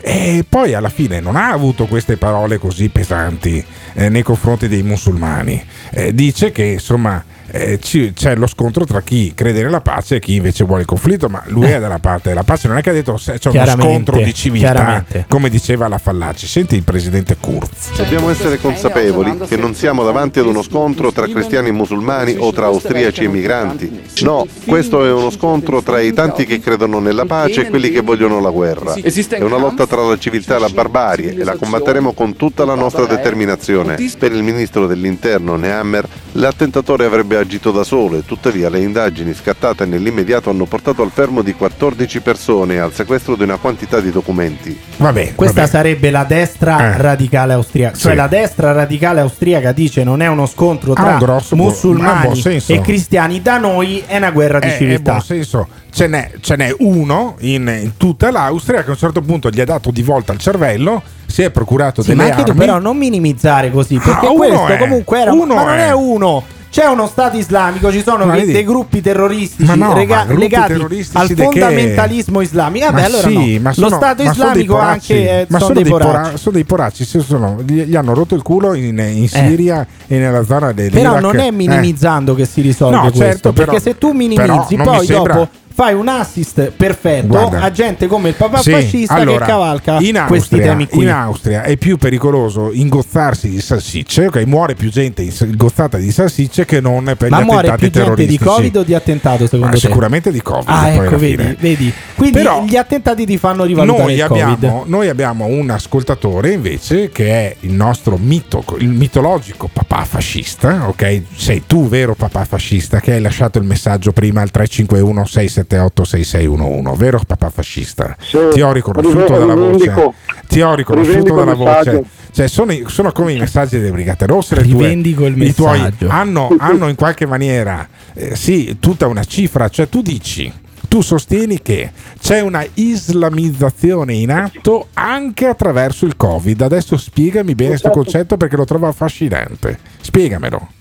E poi alla fine non ha avuto queste parole così pesanti eh, nei confronti dei musulmani. Eh, dice che insomma eh, ci- c'è lo scontro tra chi crede nella pace e chi invece vuole il conflitto, ma lui è dalla parte della pace, non è che ha detto se c'è uno scontro di civiltà, come diceva la Fallaci. Senti il presidente Kurz. Dobbiamo essere consapevoli che non siamo davanti ad uno scontro tra cristiani e musulmani o tra austriaci e migranti. No, questo è uno scontro tra i tanti che credono nella pace e quelli che vogliono la guerra. È una lotta tra la civiltà e la barbarie e la combatteremo con tutta la nostra determinazione. Per il ministro dell'interno Nehammer, l'attentatore avrebbe avrebbe agito da solo e tuttavia le indagini scattate nell'immediato hanno portato al fermo di 14 persone e al sequestro di una quantità di documenti. Vabbè, Questa vabbè. sarebbe la destra Eh. radicale austriaca. Cioè Sì. la destra radicale austriaca dice non è uno scontro Ha tra grosso un musulmani buon e cristiani, da noi è una guerra di Eh, è civiltà. buon senso. Ce n'è, ce n'è uno in, in tutta l'Austria che a un certo punto gli ha dato di volta il cervello, si è procurato Sì, delle ma anche tu armi. però non minimizzare così, perché Ah, questo è, comunque era uno ma non è. è uno. C'è uno Stato islamico, ci sono dei, dei gruppi terroristici no, rega- gruppi legati terroristici al di che? fondamentalismo islamico. Vabbè, Ma allora sì, no. ma Lo sono- Stato sono islamico poracci. anche eh, ma sono, sono dei pora- poracci. sono dei poracci, sì, sono- gli, gli hanno rotto il culo in, in Siria e nella zona dell'Iraq. Però non è Eh. minimizzando che si risolve No, questo, certo, però- perché se tu però minimizzi poi mi sembra- dopo fai un assist perfetto Guarda. a gente come il papà Sì, fascista allora, che cavalca in questi Austria, temi qui. in Austria è più pericoloso ingozzarsi di salsicce, ok? Muore più gente in- ingozzata di salsicce che non per Ma gli muore attentati più gente di terroristici. Covid o di attentato secondo Ma te? sicuramente di Covid. Ah, ecco, vedi, vedi. Quindi Però- gli attentati ti fanno rivalutare Noi abbiamo, noi abbiamo un ascoltatore invece che è il nostro mito, il mitologico papà fascista, ok? Sei tu vero papà fascista che hai lasciato il messaggio prima al 351 678 6611, vero papà fascista? Ti ho riconosciuto dalla voce. Ti ho riconosciuto dalla voce. messaggio. Cioè, sono, sono come i messaggi delle Brigate Rosse. Le tue, Rivendico il i tuoi messaggio. hanno, hanno in qualche maniera, eh, sì, tutta una cifra. Cioè, tu dici, tu sostieni che c'è una islamizzazione in atto anche attraverso il Covid. Adesso spiegami bene questo concetto perché lo trovo affascinante. Spiegamelo.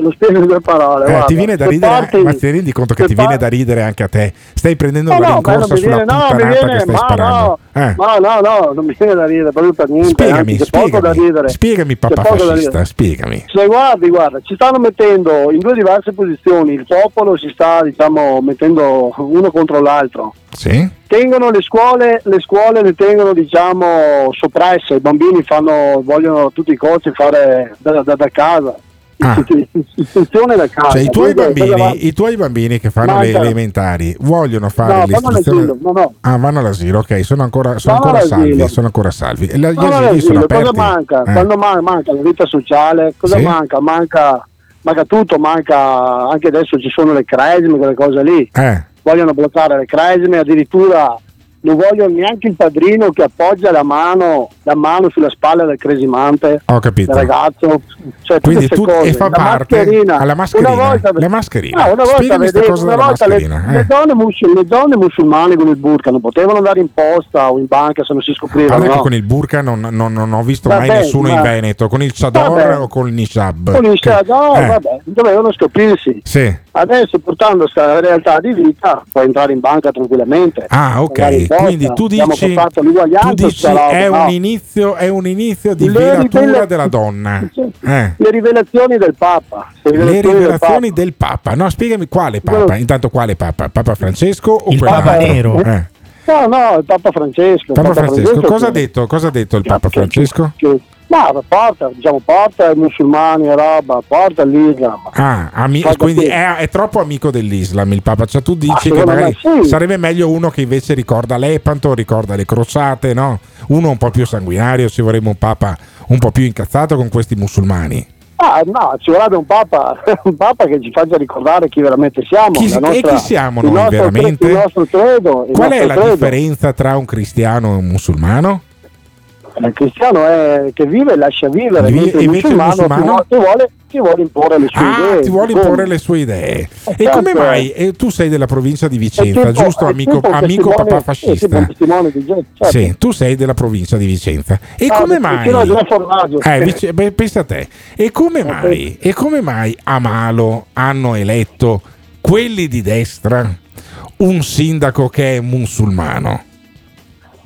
Lo spiego in due parole. Eh, guarda. ti viene da ridere, parti- ma ti rendi conto che ti viene da ridere anche a te? Stai prendendo No, la no, rincorsa mi sulla viene, no, mi viene, stai ma sparando. no, Eh. ma no, no, non mi viene da ridere proprio per niente. Spiegami, anzi, c'è poco da spiegami, ridere. spiegami papà fascista, spiegami. Se guardi, guarda, ci stanno mettendo in due diverse posizioni, il popolo si sta, diciamo, mettendo uno contro l'altro. Sì? Tengono le scuole, le scuole le tengono, diciamo, soppresse, i bambini fanno, vogliono tutti i costi fare da, da- da casa. Istruzione da casa. Cioè, i tuoi, va- bambini, i tuoi bambini che fanno le Manca- elementari vogliono fare No, vanno l'istruzione. all'asilo, no, no. Ah, vanno all'asilo, ok, sono ancora, sono Vanno ancora salvi. Sono ancora salvi. E la- gli asili sono no, cosa aperti. manca? Eh. Quando man- manca la vita sociale, cosa Sì. manca? manca? Manca tutto, manca anche adesso ci sono le cresime, quelle cose lì. Eh. Vogliono bloccare le cresime, addirittura non vogliono neanche il padrino che appoggia la mano, la mano sulla spalla del cresimante, Ho capito. del ragazzo. Cioè, Quindi tu cose. e fa La parte mascherina. alla mascherina. Una volta, la mascherina. Ah, una volta cosa una volta le- mascherina. Le, eh. donne musul- le donne musulmane con il burka non potevano andare in posta o in banca se non si scoprivano. Che no? con il burka non, non- non ho visto Vabbè, mai nessuno in ma- Veneto. Con il chador Vabbè. o con il nishab? Con il Che- no, eh, vabbè, dovevano scoprirsi. Sì. Adesso portando questa realtà di vita puoi entrare in banca tranquillamente. Ah, in ok. posta, Quindi tu dici, tu dici è, no? un inizio, è un inizio di Le velatura rivela- della donna. Eh. Le rivelazioni del Papa. Le del rivelazioni del Papa. No, spiegami quale Papa. Intanto quale Papa? Papa Francesco o Il? Papa nero. Eh. No, no, il Papa Francesco. il Papa Francesco, cosa ha che- detto? Cosa ha detto il Papa Francesco? che- Ma porta, diciamo, porta i musulmani e roba, porta l'Islam. Ah, ami- quindi è, è troppo amico dell'Islam il Papa. Cioè, tu dici che magari me sì. sarebbe meglio uno che invece ricorda l'Epanto, ricorda le crociate, no? Uno un po' più sanguinario, ci vorrebbe un Papa un po' più incazzato con questi musulmani. Ah, no, ci vorrebbe un Papa, un Papa che ci faccia ricordare chi veramente siamo. Chi- la e nostra- chi siamo noi veramente? Il nostro credo. il Qual è nostro la credo. differenza tra un cristiano e un musulmano? Il cristiano è che vive e lascia vivere, Vi- mentre il musulmano, musulmano? Ti, vuole, ti, vuole, imporre le sue Ah, idee. ti vuole imporre le sue idee. E certo. come mai? E tu sei della provincia di Vicenza, tipo- giusto, amico, amico papà fascista? di certo. Sì, tu sei della provincia di Vicenza. E Ah, come mai? Eh, vice- beh, pensa a te. E come mai? E come mai a Malo hanno eletto quelli di destra un sindaco che è musulmano?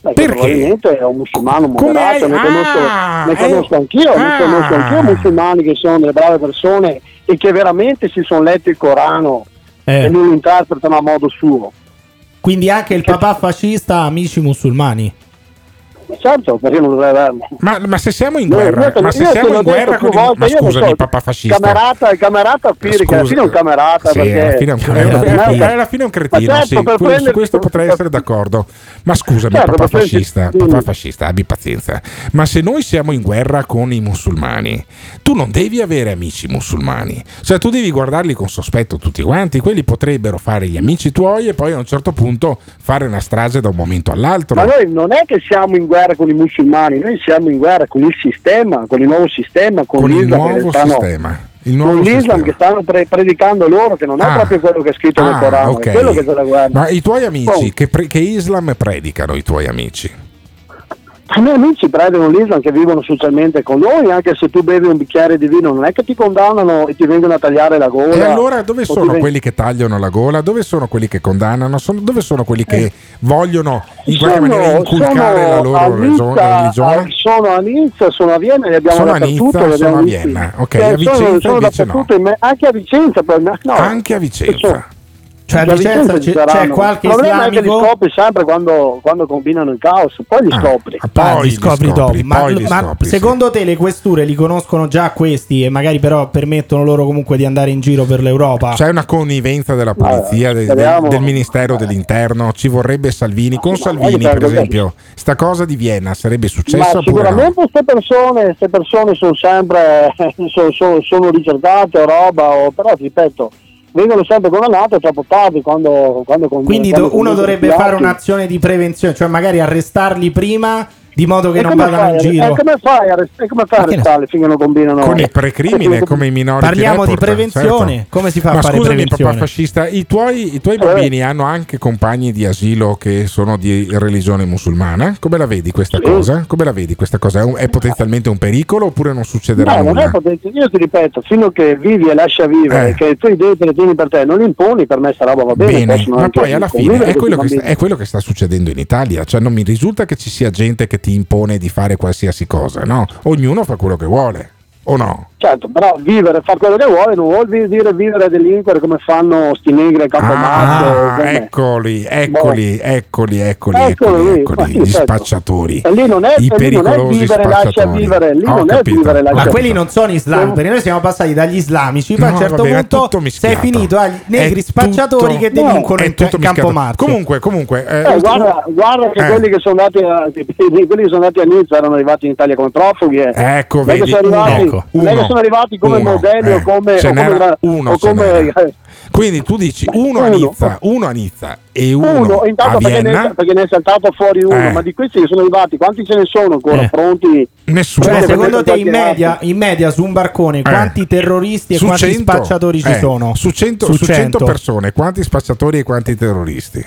Beh, Perché? Probabilmente è un musulmano moderato, ne conosco, Ah, ne eh, conosco anch'io, ne ah. conosco anch'io musulmani che sono delle brave persone e che veramente si sono letti il Corano Eh. e non lo interpretano a modo suo. Quindi anche il papà fascista ha amici musulmani. Certo, perché non averlo. Ma, ma se siamo in guerra, io ma se siamo in guerra con volte, ma scusami, so, papà fascista. Camerata, il camerata Piri, che alla fine è un camerata. Sì, perché... alla fine è un camerata. Alla fine è un cretino, certo, sì, que- su prendere- questo potrei essere d'accordo. Ma scusami, Certo, papà prendere- fascista, papà fascista, abbi pazienza. Ma se noi siamo in guerra con i musulmani, tu non devi avere amici musulmani. Cioè, tu devi guardarli con sospetto tutti quanti. Quelli potrebbero fare gli amici tuoi e poi a un certo punto fare una strage da un momento all'altro. Ma noi non è che siamo in guerra con i musulmani, noi siamo in guerra con il sistema, con il nuovo sistema, con, Con il l'Islam nuovo che stanno, con l'Islam sistema. che stanno pre- predicando loro, che non è Ah. proprio quello che è scritto nel Ah, Corano, ok. è quello che c'è la guerra. Ma i tuoi amici, Oh. che, pre- che Islam predicano i tuoi amici? I miei amici prendono l'Islam che vivono socialmente con noi, anche se tu bevi un bicchiere di vino, non è che ti condannano e ti vengono a tagliare la gola. E allora dove sono ven- quelli che tagliano la gola? Dove sono quelli che condannano? Sono- dove sono quelli che vogliono in qualche Sono- maniera inculcare la loro Nizza, religione? a- Sono a Nizza, sono a Vienna, li abbiamo Sono a. Nizza, sono a. Vienna. Ok, Eh, a Vicenza sono, sono in me- anche a Vicenza. No, Anche a Vicenza. Cioè, a Vicenza ci c'è- c'è qualche Il problema è che li islamico? scopri sempre quando, quando combinano il caos, poi li scopri. Ah, li scopri dopo. Ma, ma secondo te le questure li conoscono già questi e magari però permettono loro comunque di andare in giro per l'Europa? C'è una connivenza della polizia, de- de- speriamo. del Ministero dell'Interno, ci vorrebbe Salvini. Con Salvini, per esempio, sta cosa di Vienna sarebbe Ma successa no? sicuramente queste persone, queste persone sono sempre sono, sono, sono ricercate o roba, o, però ti ripeto, vengono sempre condannate troppo tardi quando, quando Quindi quando do- uno dovrebbe fare un'azione di prevenzione, cioè magari arrestarli prima di modo che E non come vadano in fai a- giro. E come fai a rest- e come fai a arrestarli finché non combinano? Con il precrimine, come i minori Parliamo di report, prevenzione. certo. Come si fa a Ma fare scusami, prevenzione? papà fascista, i tuoi, i tuoi Eh. bambini hanno anche compagni di asilo che sono di religione musulmana? Come la vedi questa cosa? Come la vedi questa cosa? È, un- è potenzialmente un pericolo oppure non succederà No, non nulla? è potente. Io ti ripeto, fino a che vivi e lascia vivere, Eh. che tu i idee te le tieni per te, non li imponi, per me sta roba va bene. Bene, ma poi alla fine è quello, sta, è quello che sta succedendo in Italia, cioè non mi risulta che ci sia gente che ti impone di fare qualsiasi cosa, no? Ognuno fa quello che vuole, o no? Certo, però vivere, fare quello che vuole, non vuol dire vivere e delinquere come fanno sti negri a Campomazzo. Ah, come- eccoli, eccoli, eccoli, eccoli, eccoli, eccoli, ma gli certo. spacciatori, E lì non è, i e lì non è pericolosi vivere lascia vivere, lì Ho non è vivere lascia Ma quelli non sono islamici, perché noi siamo passati dagli islamici, poi a un certo punto tutto sei mischiato. finito agli negri È spacciatori tutto- che delinquono è in tutto mischiato. Campomarzo. Comunque, comunque, eh, Eh, guarda, guarda che Eh. quelli che sono andati a, quelli che sono andati a Nizza erano arrivati in Italia come profughi. eh. Ecco, vedi, sono arrivati, ecco, uno, sono arrivati come uno, modelli eh, o come, ce o come, uno, o come eh, Quindi tu dici uno a Uno. Nizza, uno a Nizza e uno, uno, a intanto perché ne, perché ne è saltato fuori uno, Eh. ma di questi che sono arrivati, quanti ce ne sono ancora Eh. pronti? Nessuno. Cioè, secondo te in media, in media su un barcone quanti terroristi e Eh. Su quanti 100, spacciatori ci eh, sono? Su 100, Su su 100 100. persone, quanti spacciatori e quanti terroristi?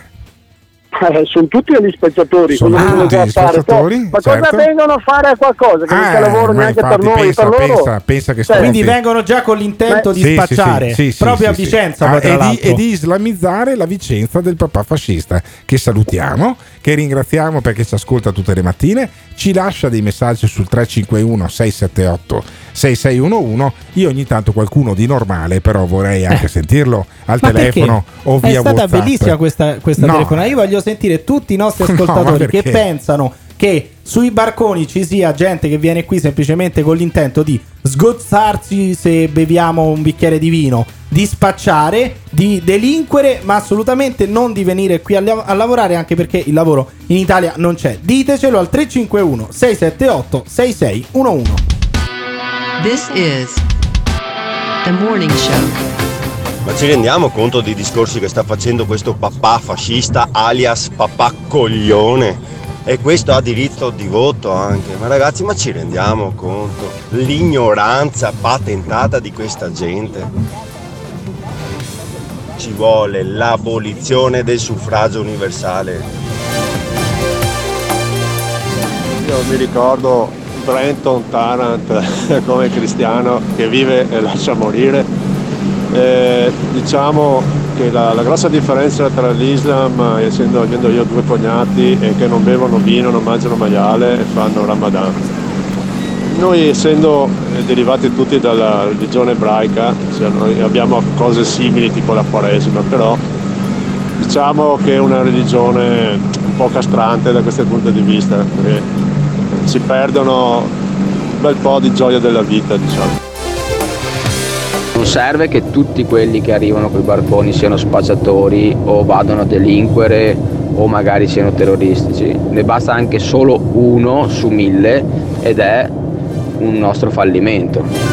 Eh, sono tutti degli spacciatori, Sono cosa tutti vengono a gli fare? spacciatori, ma certo. cosa vengono a fare a qualcosa che non c'è Ah, lavoro ma neanche per infatti noi, pensa, per loro? pensa, pensa che Cioè, Quindi vengono già con l'intento di Sì, sì, spacciare sì, sì, proprio sì, a sì. Vicenza, Ah, e, di, e di islamizzare la Vicenza del papà fascista che salutiamo, che ringraziamo perché ci ascolta tutte le mattine, ci lascia dei messaggi sul 351 678 6611. Io ogni tanto qualcuno di normale, però vorrei anche sentirlo al Ma telefono perché? o via È stata WhatsApp. bellissima questa, questa No. telefonata. Io voglio sentire tutti i nostri No, ascoltatori che perché? pensano che sui barconi ci sia gente che viene qui semplicemente con l'intento di sgozzarsi se beviamo un bicchiere di vino, di spacciare, di delinquere, ma assolutamente non di venire qui a, a lavorare, anche perché il lavoro in Italia non c'è. Ditecelo al 351 678 6611. This is the morning show. Ma ci rendiamo conto dei discorsi che sta facendo questo papà fascista alias papà coglione? E questo ha diritto di voto anche. Ma ragazzi, ma ci rendiamo conto? L'ignoranza patentata di questa gente. Ci vuole l'abolizione del suffragio universale. Io mi ricordo Brenton Tarrant come cristiano che vive e lascia morire. Eh, diciamo che la, la grossa differenza tra l'Islam, essendo avendo io due cognati, è che non bevono vino, non mangiano maiale e fanno Ramadan. Noi essendo eh, derivati tutti dalla religione ebraica, cioè abbiamo cose simili tipo la Quaresima, però diciamo che è una religione un po' castrante da questo punto di vista, perché si perdono un bel po' di gioia della vita, diciamo. Non serve che tutti quelli che arrivano con i barconi siano spacciatori o vadano a delinquere o magari siano terroristici. Ne basta anche solo uno su mille ed è un nostro fallimento.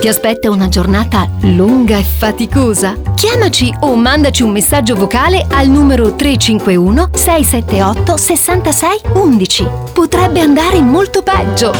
Ti aspetta una giornata lunga e faticosa? Chiamaci o mandaci un messaggio vocale al numero 351 678 66 11. Potrebbe andare molto peggio.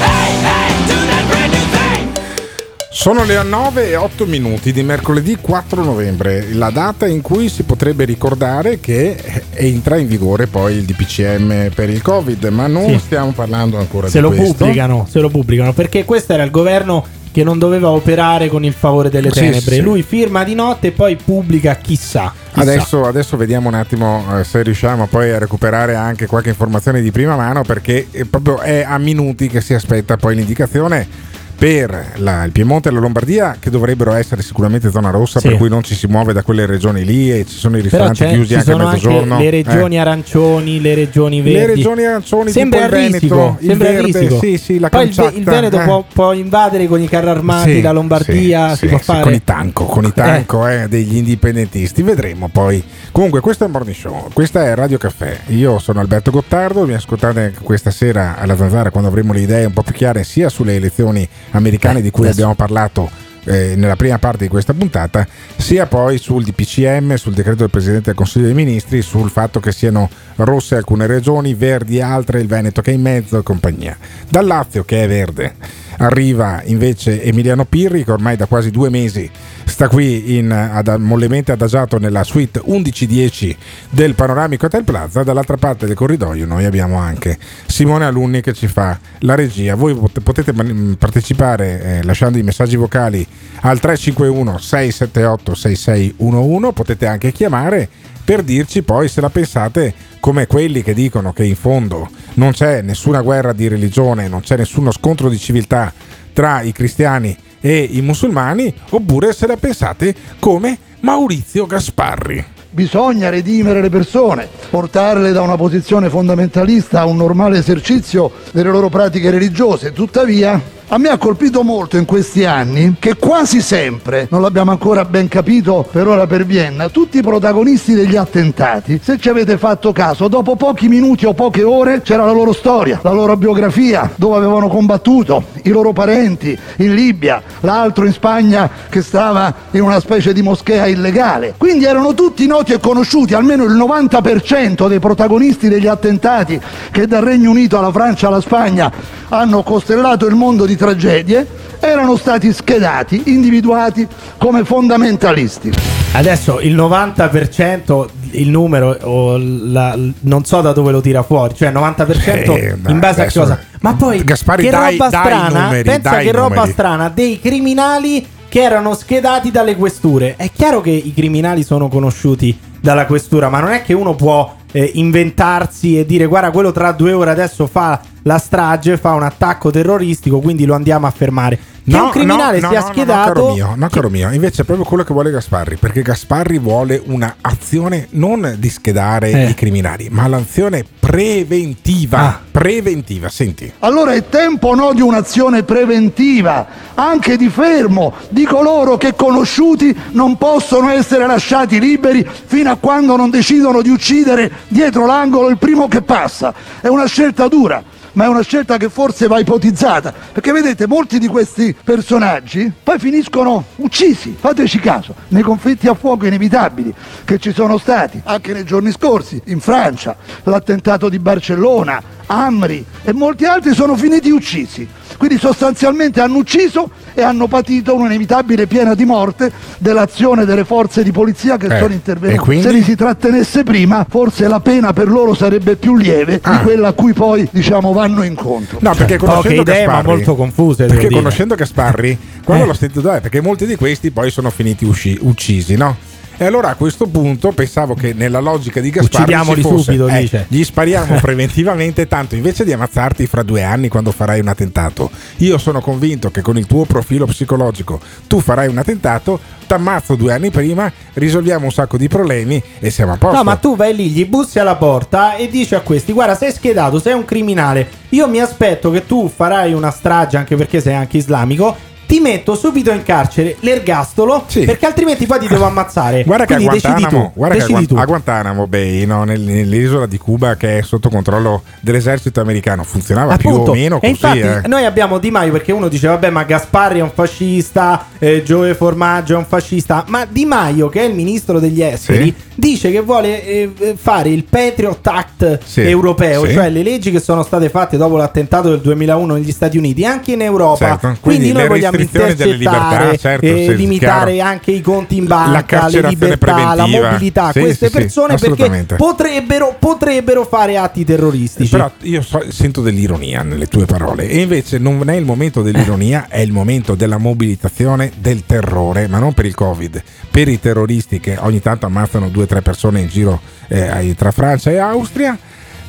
Sono le 9 e 8 minuti di mercoledì 4 novembre, la data in cui si potrebbe ricordare che entra in vigore poi il DPCM per il Covid, ma non Sì. stiamo parlando ancora Se di lo questo. pubblicano, se lo pubblicano, perché questo era il governo che non doveva operare con il favore delle Sì, tenebre. sì. Lui firma di notte e poi pubblica chissà. chissà. Adesso, adesso vediamo un attimo eh, se riusciamo poi a recuperare anche qualche informazione di prima mano perché è proprio è a minuti che si aspetta poi l'indicazione per la- il Piemonte e la Lombardia che dovrebbero essere sicuramente zona rossa Sì. per cui non ci si muove da quelle regioni lì e ci sono i ristoranti chiusi anche a sono anche mezzogiorno. le regioni Eh. arancioni, le regioni verdi. Le regioni arancioni sembra tipo il Veneto, il verde, sì, sì, la Poi il, il Veneto eh. può, può invadere con i carri armati la Lombardia, si può fare con i tanco, con i tanco eh, degli indipendentisti, vedremo poi. Comunque, questo è il Morning Show, questa è Radio Caffè. Io sono Alberto Gottardo, mi ascoltate questa sera alla Zanzara quando avremo le idee un po' più chiare sia sulle elezioni americane di cui adesso- abbiamo parlato eh, nella prima parte di questa puntata, sia poi sul DPCM, sul decreto del Presidente del Consiglio dei Ministri, sul fatto che siano rosse alcune regioni, verdi altre, il Veneto che è in mezzo e compagnia. Dal Lazio che è verde arriva invece Emiliano Pirri che ormai da quasi due mesi sta qui in, ad, mollemente adagiato nella suite 1110 del Panoramico Hotel Plaza. Dall'altra parte del corridoio noi abbiamo anche Simone Alunni che ci fa la regia. Voi pot- potete man- partecipare eh, lasciando i messaggi vocali al 351 678 6611, potete anche chiamare per dirci poi se la pensate come quelli che dicono che in fondo non c'è nessuna guerra di religione, non c'è nessuno scontro di civiltà tra i cristiani e i musulmani, oppure se la pensate come Maurizio Gasparri. Bisogna redimere le persone, portarle da una posizione fondamentalista a un normale esercizio delle loro pratiche religiose. Tuttavia, a me ha colpito molto in questi anni che quasi sempre, non l'abbiamo ancora ben capito per ora per Vienna, tutti i protagonisti degli attentati, se ci avete fatto caso, dopo pochi minuti o poche ore c'era la loro storia, la loro biografia, dove avevano combattuto, i loro parenti in Libia, l'altro in Spagna che stava in una specie di moschea illegale. Quindi erano tutti noti e conosciuti, almeno il 90% dei protagonisti degli attentati che dal Regno Unito alla Francia alla Spagna hanno costellato il mondo di tragedie, erano stati schedati, individuati come fondamentalisti. Adesso il 90% il numero o la- non so da dove lo tira fuori, cioè 90% Eh, in base a adesso- cosa. Ma poi Gasparri, che dai- roba dai i strana, numeri, pensa che roba numeri. strana dei criminali che erano schedati dalle questure. È chiaro che i criminali sono conosciuti dalla questura, ma non è che uno può eh, inventarsi e dire guarda quello tra due ore adesso fa la strage, fa un attacco terroristico, quindi lo andiamo a fermare. Che un criminale no, sia no, no, schedato No, caro mio, no, caro mio, invece è proprio quello che vuole Gasparri, perché Gasparri vuole un'azione non di schedare Eh. i criminali, ma l'azione preventiva. Ah. Preventiva, senti. Allora è tempo no di un'azione preventiva, anche di fermo, di coloro che conosciuti non possono essere lasciati liberi fino a quando non decidono di uccidere dietro l'angolo il primo che passa. È una scelta dura. Ma è una scelta che forse va ipotizzata, perché vedete molti di questi personaggi poi finiscono uccisi, fateci caso, nei conflitti a fuoco inevitabili che ci sono stati anche nei giorni scorsi, in Francia, l'attentato di Barcellona, Amri e molti altri sono finiti uccisi. Quindi sostanzialmente hanno ucciso e hanno patito un'inevitabile pena di morte dell'azione delle forze di polizia che Eh, sono intervenute. Se li si trattenesse prima, forse la pena per loro sarebbe più lieve di quella a cui poi diciamo vanno incontro. No, perché Poche conoscendo idee, ma Gasparri, molto confuse, Perché dire. conoscendo Gasparri, quando Eh. l'ho sentito, eh, perché molti di questi poi sono finiti usci- uccisi, no? E allora a questo punto pensavo che nella logica di Gasparri ci fosse, subito, eh, dice. gli spariamo preventivamente, tanto invece di ammazzarti fra due anni quando farai un attentato, io sono convinto che con il tuo profilo psicologico tu farai un attentato, t'ammazzo due anni prima, risolviamo un sacco di problemi e siamo a posto. No, ma tu vai lì, gli bussi alla porta e dici a questi: Guarda, sei schedato, sei un criminale. Io mi aspetto che tu farai una strage, anche perché sei anche islamico. Ti metto subito in carcere l'ergastolo perché altrimenti poi ti devo ammazzare. Guarda che a Quindi Guantanamo, tu. guarda che a decidi Guan- tu. a Guantanamo Bay, no, nel- nell'isola di Cuba che è sotto controllo dell'esercito americano, funzionava più Appunto. o meno e così. infatti eh. noi abbiamo Di Maio perché uno dice vabbè ma Gasparri è un fascista, eh, Giove Formaggio è un fascista, ma Di Maio che è il ministro degli esteri Sì. dice che vuole eh, fare il Patriot Act Sì. europeo, Sì. cioè le leggi che sono state fatte dopo l'attentato del 2001 negli Stati Uniti, anche in Europa. Certo. Quindi, Quindi noi vogliamo restrizioni delle libertà, certo, eh, sì, limitare chiaro. anche i conti in La banca, le carcerazione libertà, la preventiva. mobilità, Sì, queste sì, sì, persone perché assolutamente. potrebbero, potrebbero fare atti terroristici. Però io so- sento dell'ironia nelle tue parole e invece non è il momento dell'ironia, è il momento della mobilitazione del terrore, ma non per il Covid, per i terroristi che ogni tanto ammazzano due o tre persone in giro eh, tra Francia e Austria.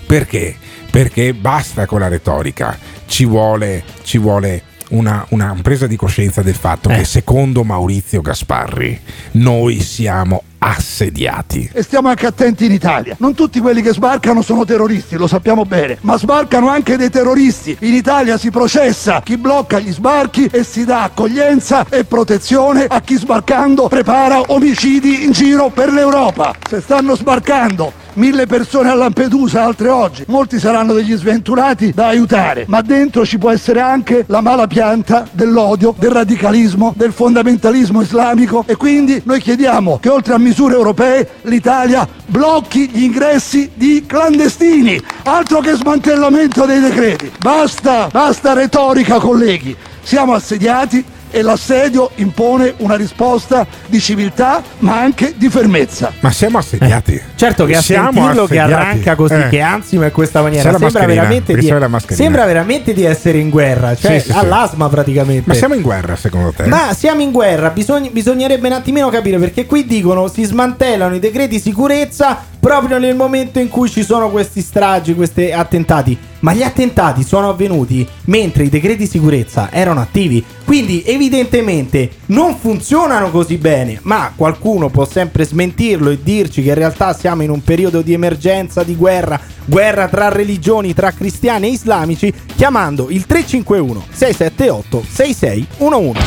Perché? Perché basta con la retorica, ci vuole, ci vuole una, una presa di coscienza del fatto Eh. che secondo Maurizio Gasparri noi siamo assediati. E stiamo anche attenti in Italia. Non tutti quelli che sbarcano sono terroristi, lo sappiamo bene, ma sbarcano anche dei terroristi. In Italia si processa chi blocca gli sbarchi e si dà accoglienza e protezione a chi sbarcando prepara omicidi in giro per l'Europa. Se stanno sbarcando mille persone a Lampedusa, altre oggi, molti saranno degli sventurati da aiutare, ma dentro ci può essere anche la mala pianta dell'odio, del radicalismo, del fondamentalismo islamico e quindi noi chiediamo che oltre a misure europee l'Italia blocchi gli ingressi di clandestini, altro che smantellamento dei decreti. Basta, basta retorica colleghi, siamo assediati e l'assedio impone una risposta di civiltà ma anche di fermezza. Ma siamo assediati. Certo che a Siamo sentirlo che assediati. arranca così, Eh. che ansima in questa maniera, sembra veramente, di, sembra veramente di essere in guerra, cioè Sì, sì, sì. all'asma praticamente. Ma siamo in guerra secondo te? Ma siamo in guerra, bisogn- bisognerebbe un attimino capire perché qui dicono si smantellano i decreti sicurezza proprio nel momento in cui ci sono questi stragi, questi attentati. Ma gli attentati sono avvenuti mentre i decreti sicurezza erano attivi. Quindi evidentemente non funzionano così bene. Ma qualcuno può sempre smentirlo e dirci che in realtà siamo in un periodo di emergenza, di guerra, guerra tra religioni, tra cristiani e islamici, chiamando il 351 678 6611.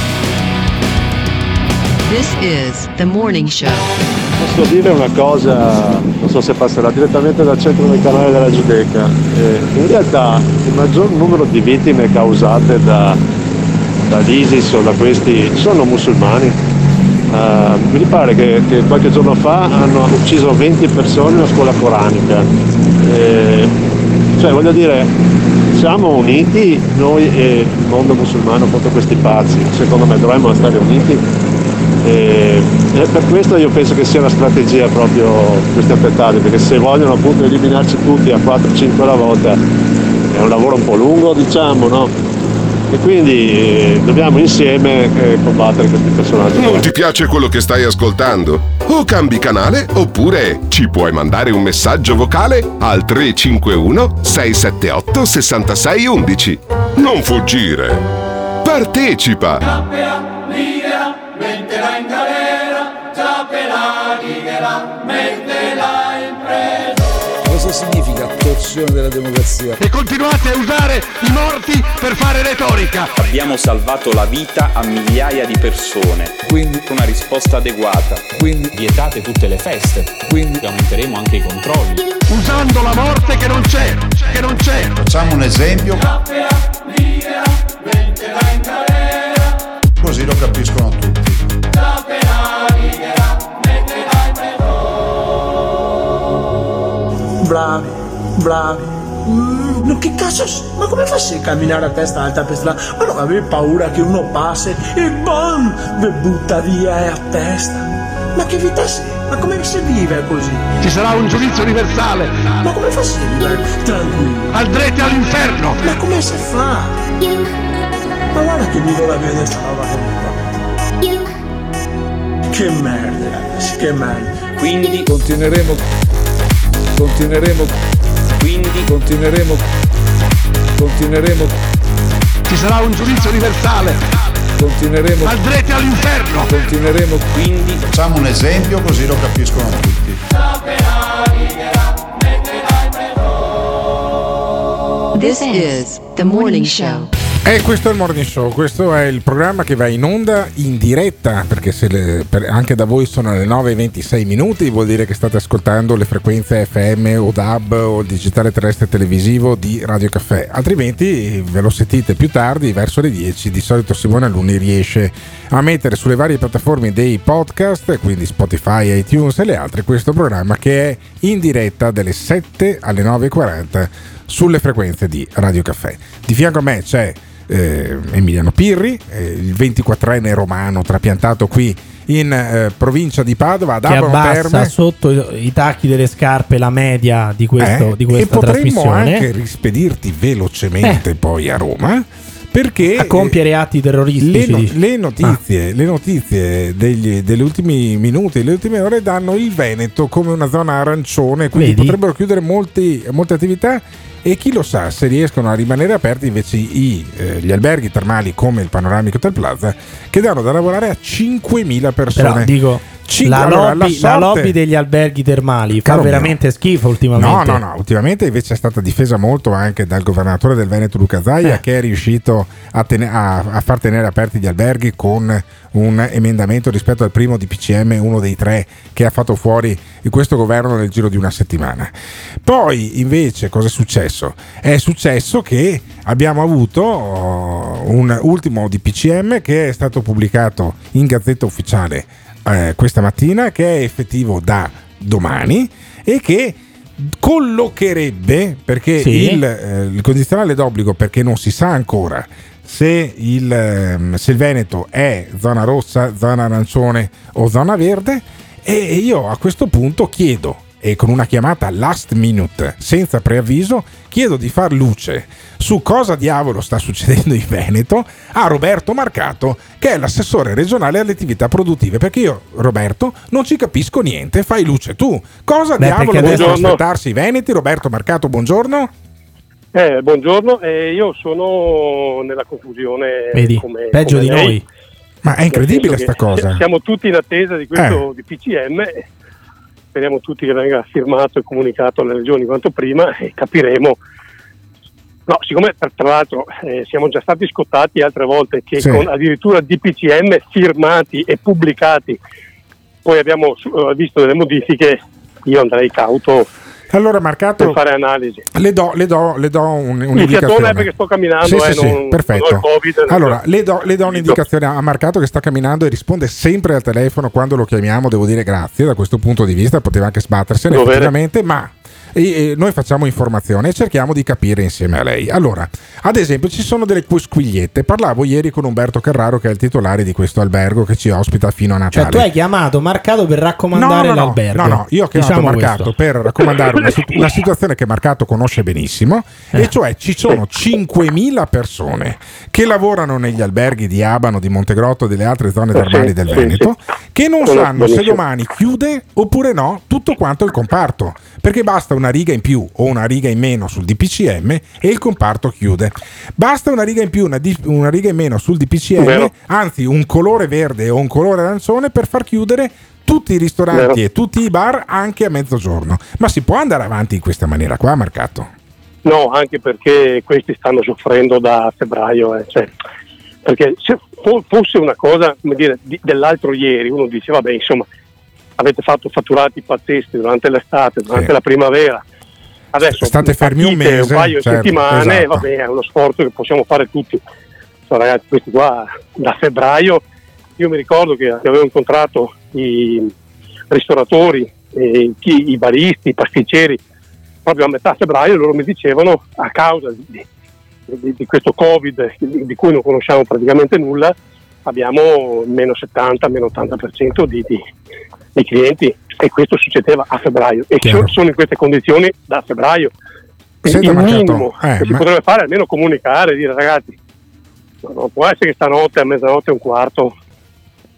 This is the morning show. Posso dire una cosa, so se passerà direttamente dal centro del canale della Giudecca. Eh, in realtà il maggior numero di vittime causate da, dall'ISIS o da questi sono musulmani. Eh, mi pare che, che qualche giorno fa hanno ucciso 20 persone in una scuola coranica. Eh, cioè voglio dire, siamo uniti noi e il mondo musulmano contro questi pazzi. Secondo me dovremmo stare uniti e, e per questo io penso che sia una strategia proprio questi attentati, perché se vogliono appunto eliminarci tutti a 4-5 alla volta è un lavoro un po' lungo diciamo, no? E quindi eh, dobbiamo insieme eh, combattere questi personaggi. Non ti piace quello che stai ascoltando? O cambi canale oppure ci puoi mandare un messaggio vocale al 351 678 6611. Non fuggire. Partecipa. Cosa significa torsione della democrazia? E continuate a usare i morti per fare retorica. Abbiamo salvato la vita a migliaia di persone. Quindi una risposta adeguata. Quindi vietate tutte le feste. Quindi aumenteremo anche i controlli. Usando la morte che non c'è, che non c'è. Facciamo un esempio, in così lo capiscono tutti. Bravi, bravi. Mm, che cazzo? Ma come fai a camminare a testa alta per strada? Ma non avevi paura che uno passi e BAM! Vi butta via e a testa. Ma che vita sei? Ma come si vive così? Ci sarà un giudizio universale. Ma come fa si vivere tranquillo? Andrete all'inferno. Ma come si fa? Ma guarda che mi la vede sta roba che mi fa. Che merda, ragazzi, che merda. Quindi continueremo, continueremo, quindi continueremo, continueremo, Ci sarà un giudizio universale. continueremo, Andrete all'inferno. continueremo, quindi Facciamo un esempio così lo capiscono tutti. This is the morning show. E questo è il Morning Show, questo è il programma che va in onda in diretta, perché le- per- anche da voi sono le 9.26 minuti, vuol dire che state ascoltando le frequenze FM o DAB o il digitale terrestre televisivo di Radio Caffè, altrimenti ve lo sentite più tardi, verso le 10, di solito Simone Alunni riesce a mettere sulle varie piattaforme dei podcast, quindi Spotify, iTunes e le altre, questo programma che è in diretta dalle 7 alle 9.40 sulle frequenze di Radio Caffè. Di fianco a me c'è eh, Emiliano Pirri, eh, il 24enne romano trapiantato qui in eh, provincia di Padova, ad che Abano abbassa Terme. sotto i, tacchi delle scarpe la media di, questo, Eh, di e questa potremmo trasmissione anche rispedirti velocemente poi a Roma perché a compiere atti le, terroristici. no- dici. le notizie, le notizie degli, degli ultimi minuti, le ultime ore danno il Veneto come una zona arancione, quindi Vedi? potrebbero chiudere molti- molte attività e chi lo sa se riescono a rimanere aperti invece i, eh, gli alberghi termali come il Panoramico Hotel Plaza che danno da lavorare a 5.000 persone. Però dico, Cin- la, allora, lobby, la la lobby degli alberghi termali fa Caro mio. veramente schifo No, ultimamente. no, no, ultimamente invece è stata difesa molto anche dal governatore del Veneto Luca Zaia Eh. che è riuscito a, tene- a- a far tenere aperti gli alberghi con un emendamento rispetto al primo di PCM, uno dei tre che ha fatto fuori questo governo nel giro di una settimana. Poi invece cosa è successo? È successo che abbiamo avuto oh, un ultimo di PCM che è stato pubblicato in Gazzetta Ufficiale eh, questa mattina, che è effettivo da domani e che collocherebbe perché Sì. il, eh, il condizionale d'obbligo perché non si sa ancora se il, ehm, se il Veneto è zona rossa, zona arancione o zona verde. E io a questo punto chiedo e con una chiamata last minute senza preavviso chiedo di far luce su cosa diavolo sta succedendo in Veneto a Roberto Marcato che è l'assessore regionale alle attività produttive. Perché io Roberto non ci capisco niente. Fai luce tu. Cosa Beh, diavolo devono adesso- aspettarsi i Veneti? Roberto Marcato buongiorno Eh, buongiorno, eh, io sono nella confusione. Vedi, come- peggio come di lei. noi. Ma è incredibile sta cosa. Eh. Siamo tutti in attesa di questo di PCM. Speriamo tutti che venga firmato e comunicato alle regioni quanto prima e capiremo. No, siccome tra, tra l'altro eh, siamo già stati scottati altre volte che Sì. con addirittura DPCM firmati e pubblicati, poi abbiamo eh, visto delle modifiche, io andrei cauto allora Marcato per fare analisi. le do, le do, le do un, un'indicazione perché sto camminando, Sì, eh, sì, sì, non, perfetto. ho il Covid, Allora, le do, le do un'indicazione a Marcato che sta camminando e risponde sempre al telefono quando lo chiamiamo. Devo dire grazie da questo punto di vista, poteva anche sbattersene effettivamente, ma e- e noi facciamo informazione e cerchiamo di capire insieme a lei. Allora, ad esempio, ci sono delle quisquigliette. Parlavo ieri con Umberto Carraro, che è il titolare di questo albergo che ci ospita fino a Natale. Cioè, tu hai chiamato Marcato per raccomandare no, no, l'albergo. No, no, io ho chiamato Diciamo Marcato questo. per raccomandare una, una situazione che Marcato conosce benissimo, Eh. e cioè ci sono 5.000 persone che lavorano negli alberghi di Abano, di Montegrotto e delle altre zone Eh, termali sì, del sì, Veneto, sì. che non sanno se domani chiude oppure no tutto quanto il comparto, perché basta una riga in più o una riga in meno sul DPCM e il comparto chiude. Basta una riga in più, una, di- una riga in meno sul DPCM, Vero. anzi un colore verde o un colore arancione per far chiudere tutti i ristoranti Vero. e tutti i bar anche a mezzogiorno. Ma si può andare avanti in questa maniera qua, Marcato? No, anche perché questi stanno soffrendo da febbraio. eh, cioè, perché se fo- fosse una cosa come dire, di- dell'altro ieri, uno dice, vabbè, insomma, avete fatto fatturati pazzeschi durante l'estate, durante Sì. la primavera. Adesso State fermi un mese, un paio di certo, settimane, esatto. vabbè, è uno sforzo che possiamo fare tutti. Cioè, ragazzi, questi qua da febbraio, io mi ricordo che avevo incontrato i ristoratori, e chi- i baristi, i pasticceri, proprio a metà febbraio loro mi dicevano a causa di, di- di questo covid di, di cui non conosciamo praticamente nulla abbiamo meno 70, meno 80% di, di- di clienti e questo succedeva a febbraio e Chiaro. so- sono in queste condizioni da febbraio Senta, il minimo eh, che si ma- potrebbe fare è almeno comunicare dire ragazzi no, non può essere che stanotte a mezzanotte e un quarto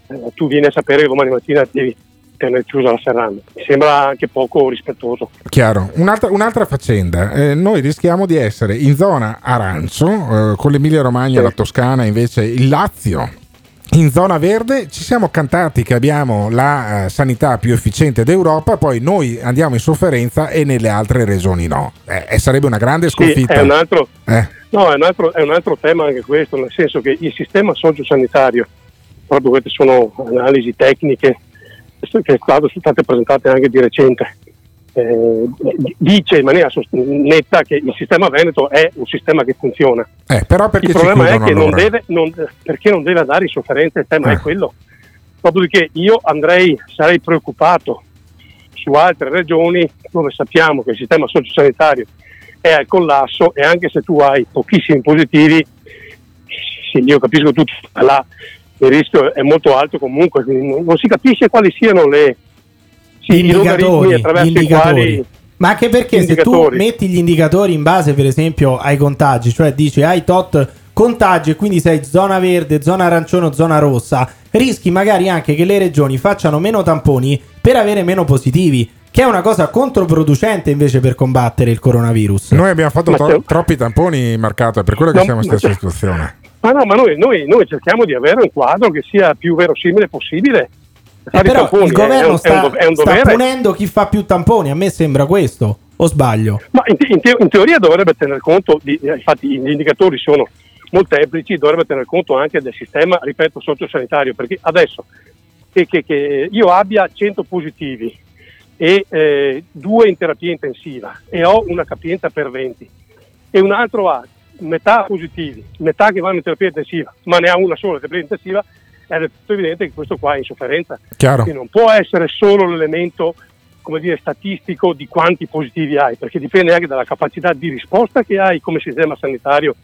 eh, tu vieni a sapere che domani mattina devi tenere chiusa la serranda. Mi sembra anche poco rispettoso. Chiaro. Un'altra, un'altra faccenda, eh, noi rischiamo di essere in zona arancio, eh, con l'Emilia Romagna, la Toscana, invece il Lazio. In zona verde ci siamo cantati che abbiamo la eh, sanità più efficiente d'Europa, poi noi andiamo in sofferenza e nelle altre regioni no. Eh, sarebbe una grande Sì, sconfitta. è un altro, Eh. no, è un altro, è un altro tema anche questo, nel senso che il sistema sociosanitario, proprio queste sono analisi tecniche che sono state presentate anche di recente, eh, dice in maniera sost- netta che il sistema Veneto è un sistema che funziona. Eh, il problema è che non deve, non- perché non deve andare in sofferenza, il tema Eh. è quello. Dopodiché io andrei, sarei preoccupato su altre regioni dove sappiamo che il sistema sociosanitario è al collasso e anche se tu hai pochissimi positivi, sì, io capisco tutto, là il rischio è molto alto comunque, non, non si capisce quali siano le, sì, indicatori, gli indicatori. Ma anche perché se tu metti gli indicatori in base, per esempio, ai contagi, cioè dici hai tot contagi e quindi sei zona verde, zona arancione o zona rossa, rischi magari anche che le regioni facciano meno tamponi per avere meno positivi, che è una cosa controproducente invece per combattere il coronavirus. Noi abbiamo fatto to- troppi tamponi marcato, è per quello che No, siamo in stessa situazione. Ma no, ma noi, noi- noi cerchiamo di avere un quadro che sia più verosimile possibile. Eh, però tamponi il governo è un, sta, è un sta punendo chi fa più tamponi, a me sembra questo, o sbaglio? Ma in, te- in te- in teoria dovrebbe tener conto, di, eh, infatti gli indicatori sono molteplici, dovrebbe tener conto anche del sistema, ripeto, sociosanitario, perché adesso che, che- che io abbia 100 positivi e eh, due in terapia intensiva e ho una capienza per 20 e un altro ha metà positivi, metà che vanno in terapia intensiva, ma ne ha una sola terapia intensiva, è del tutto evidente che questo qua è in sofferenza. Chiaro. Quindi non può essere solo l'elemento come dire, statistico di quanti positivi hai, perché dipende anche dalla capacità di risposta che hai come sistema sanitario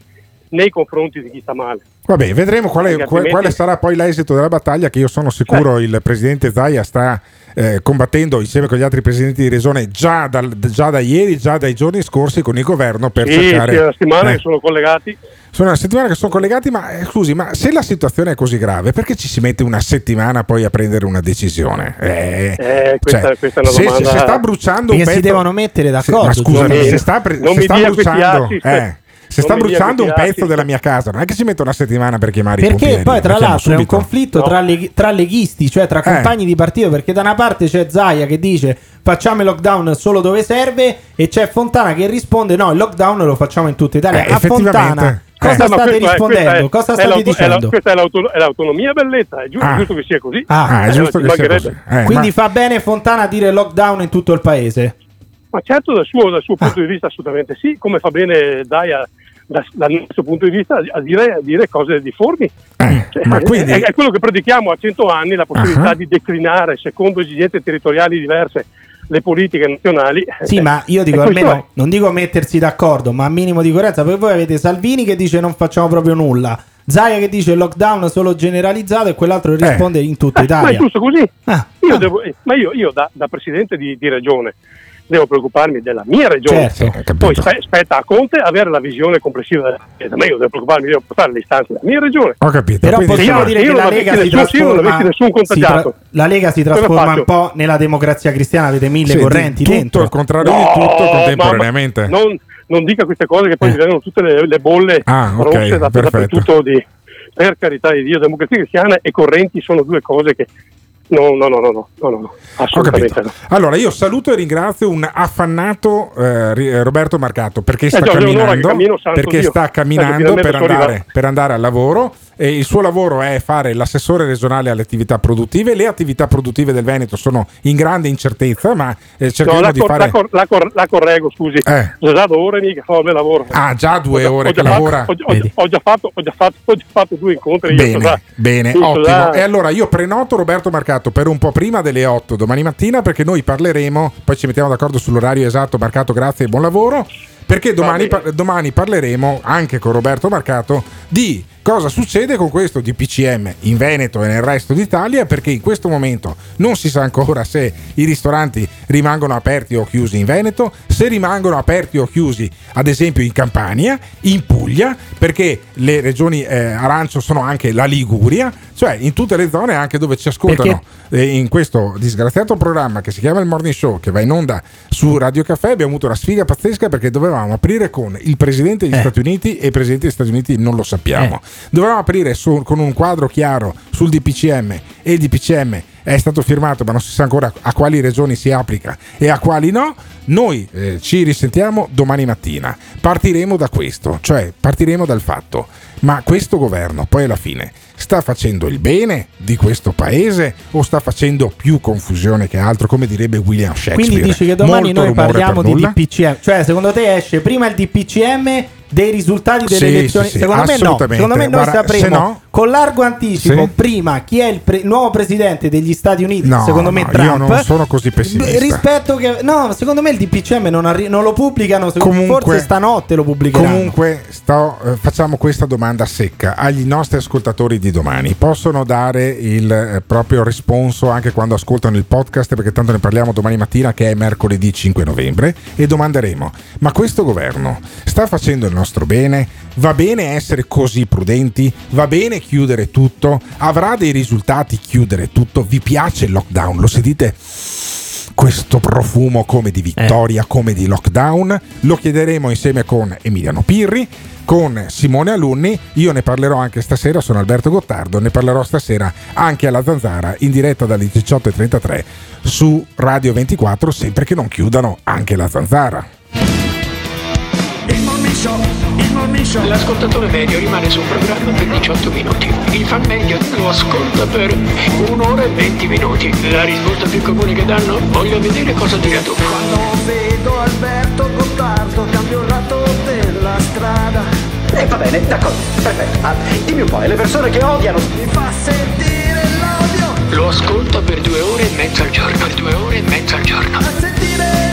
nei confronti di chi sta male. Vabbè, vedremo quale, Perché qual- altrimenti- quale sarà poi l'esito della battaglia che io sono sicuro il presidente Zaia sta eh, combattendo insieme con gli altri presidenti di regione già, dal- già da ieri, già dai giorni scorsi con il governo per Sì, cercare... sì, è una settimana eh, che sono collegati. sono una settimana che sono collegati, ma eh, scusi, ma se la situazione è così grave, perché ci si mette una settimana poi a prendere una decisione? Eh, Eh, questa- cioè, questa è se, domanda- se sta bruciando un Perché si pezzo, devono mettere d'accordo. ma scusami, giusto? se sta, pre- Non se mi sta dia questi bruciando, assist. eh, se sta bruciando un pezzo della mia casa, non è che si mette una settimana per chiamare i Perché pompieri. poi, tra l'altro, è un subito. conflitto No. tra, leg- tra leghisti, cioè tra Eh. compagni di partito. Perché da una parte c'è Zaia che dice facciamo il lockdown solo dove serve, e c'è Fontana che risponde: no, il lockdown lo facciamo in tutta Italia. Eh, A effettivamente. Fontana, Eh. cosa Ma state questo è- rispondendo? questa è- cosa state l'auto- è la- dicendo? questa è, l'auto- è l'autonomia bellezza, è giusto, Ah. giusto che sia così. Ah, Ah, è Eh, giusto ci che sia così. Eh, Quindi ma- fa bene Fontana a dire lockdown in tutto il paese. Ma certo dal suo, dal suo Ah. punto di vista assolutamente sì, come fa bene Daia da- dal nostro punto di vista a dire, a dire cose difformi. eh, Cioè, è- quindi... è, è quello che predichiamo a 100 anni, la possibilità Ah. di declinare secondo esigenze territoriali diverse le politiche nazionali. Sì, Eh, ma io dico almeno, non dico mettersi d'accordo, ma minimo di coerenza. Perché voi avete Salvini che dice non facciamo proprio nulla, Zaia che dice lockdown solo generalizzato e quell'altro che risponde in tutta Eh, ma è Italia. giusto così. Ah, Io devo- eh, ma io, io da, da presidente di, di regione devo preoccuparmi della mia regione. Certo. Poi spe- spetta a Conte avere la visione complessiva della Chiesa, ma io devo preoccuparmi, devo portare le istanze della mia regione. Ho capito. Però quindi- possiamo io- dire io che non la Lega si trasforma, nessun si contagiato. la Lega si trasforma un po' nella democrazia cristiana, avete mille Sì, di correnti tutto dentro. il contrario di No, tutto ma- contemporaneamente. non, non dica queste cose che poi Eh. diventano tutte le, le bolle Ah, ok, rosse da, perfetto. dappertutto di, per carità di Dio, democrazia cristiana e correnti sono due cose che No, no, no, no, no, no, assolutamente no. Allora, io saluto e ringrazio un affannato eh, Roberto Marcato perché sta eh, camminando, cammino, perché sta camminando per andare, per andare al lavoro e il suo lavoro è fare l'assessore regionale alle attività produttive. Le attività produttive del Veneto sono in grande incertezza, ma eh, No, cercheremo la, di cor- fare... la cor- la cor- la correggo, scusi. Eh. Ho già due ore mica fa il mio lavoro. Ah, già due Ho già- ore ho che già fatto- lavora. Ho, ho- ho già fatto, ho, già fatto, ho già fatto due incontri. Bene, già- bene, ottimo. già- E allora io prenoto Roberto Marcato per un po' prima delle 8 domani mattina perché noi parleremo, poi ci mettiamo d'accordo sull'orario esatto. Marcato, grazie e buon lavoro. Perché domani, domani parleremo anche con Roberto Marcato di cosa succede con questo DPCM in Veneto e nel resto d'Italia perché in questo momento non si sa ancora se i ristoranti rimangono aperti o chiusi in Veneto, se rimangono aperti o chiusi ad esempio in Campania, in Puglia, perché le regioni eh, arancio sono anche la Liguria, cioè in tutte le zone anche dove ci ascoltano eh, in questo disgraziato programma che si chiama il Morning Show che va in onda su Radio Caffè abbiamo avuto una sfiga pazzesca perché dovevamo aprire con il presidente degli Stati Uniti e il presidente degli Stati Uniti non lo sappiamo. Dovevamo aprire su- con un quadro chiaro sul DPCM e il DPCM è stato firmato ma non si sa ancora a quali regioni si applica e a quali no. Noi eh, ci risentiamo domani mattina. Partiremo da questo cioè partiremo dal fatto ma questo governo poi alla fine sta facendo il bene di questo paese o sta facendo più confusione che altro come direbbe William Shakespeare? Quindi dici che domani Molto noi parliamo di nulla? DPCM, cioè secondo te esce prima il DPCM dei risultati delle Sì, elezioni? sì, secondo me no, secondo me noi Guarda, sapremo se no- con largo anticipo prima chi è il, pre- nuovo presidente degli Stati Uniti, No, secondo me Trump. io non sono così pessimista. Rispetto che no, secondo me il DPCM non, arri- non lo pubblicano, Comunque- forse stanotte lo pubblicheranno. Comunque sto, eh, facciamo questa domanda secca agli nostri ascoltatori di domani. Possono dare il eh, proprio risponso anche quando ascoltano il podcast perché tanto ne parliamo domani mattina che è mercoledì 5 novembre e domanderemo ma questo governo sta facendo il nostro bene? Va bene essere così prudenti? Va bene chiudere tutto? Avrà dei risultati chiudere tutto? Vi piace il lockdown? Lo sentite? questo profumo come di vittoria, come di lockdown. Lo chiederemo insieme con Emiliano Pirri, con Simone Alunni. Io ne parlerò anche stasera, sono Alberto Gottardo, ne parlerò stasera anche alla Zanzara in diretta dalle 18.33 su Radio 24, sempre che non chiudano anche la Zanzara. Il show, il show. L'ascoltatore medio rimane sul programma per 18 minuti. Il fan medio lo ascolta per un'ora e 20 minuti. La risposta più comune che danno? Voglio vedere cosa dirà tu. Quando vedo Alberto Gottardo cambio il lato della strada. Eh, va bene, d'accordo, perfetto. Ah, dimmi un po', e le persone che odiano. Mi fa sentire l'odio. Lo ascolta per due ore e mezza al giorno. Per due ore e mezza al giorno. A sentire.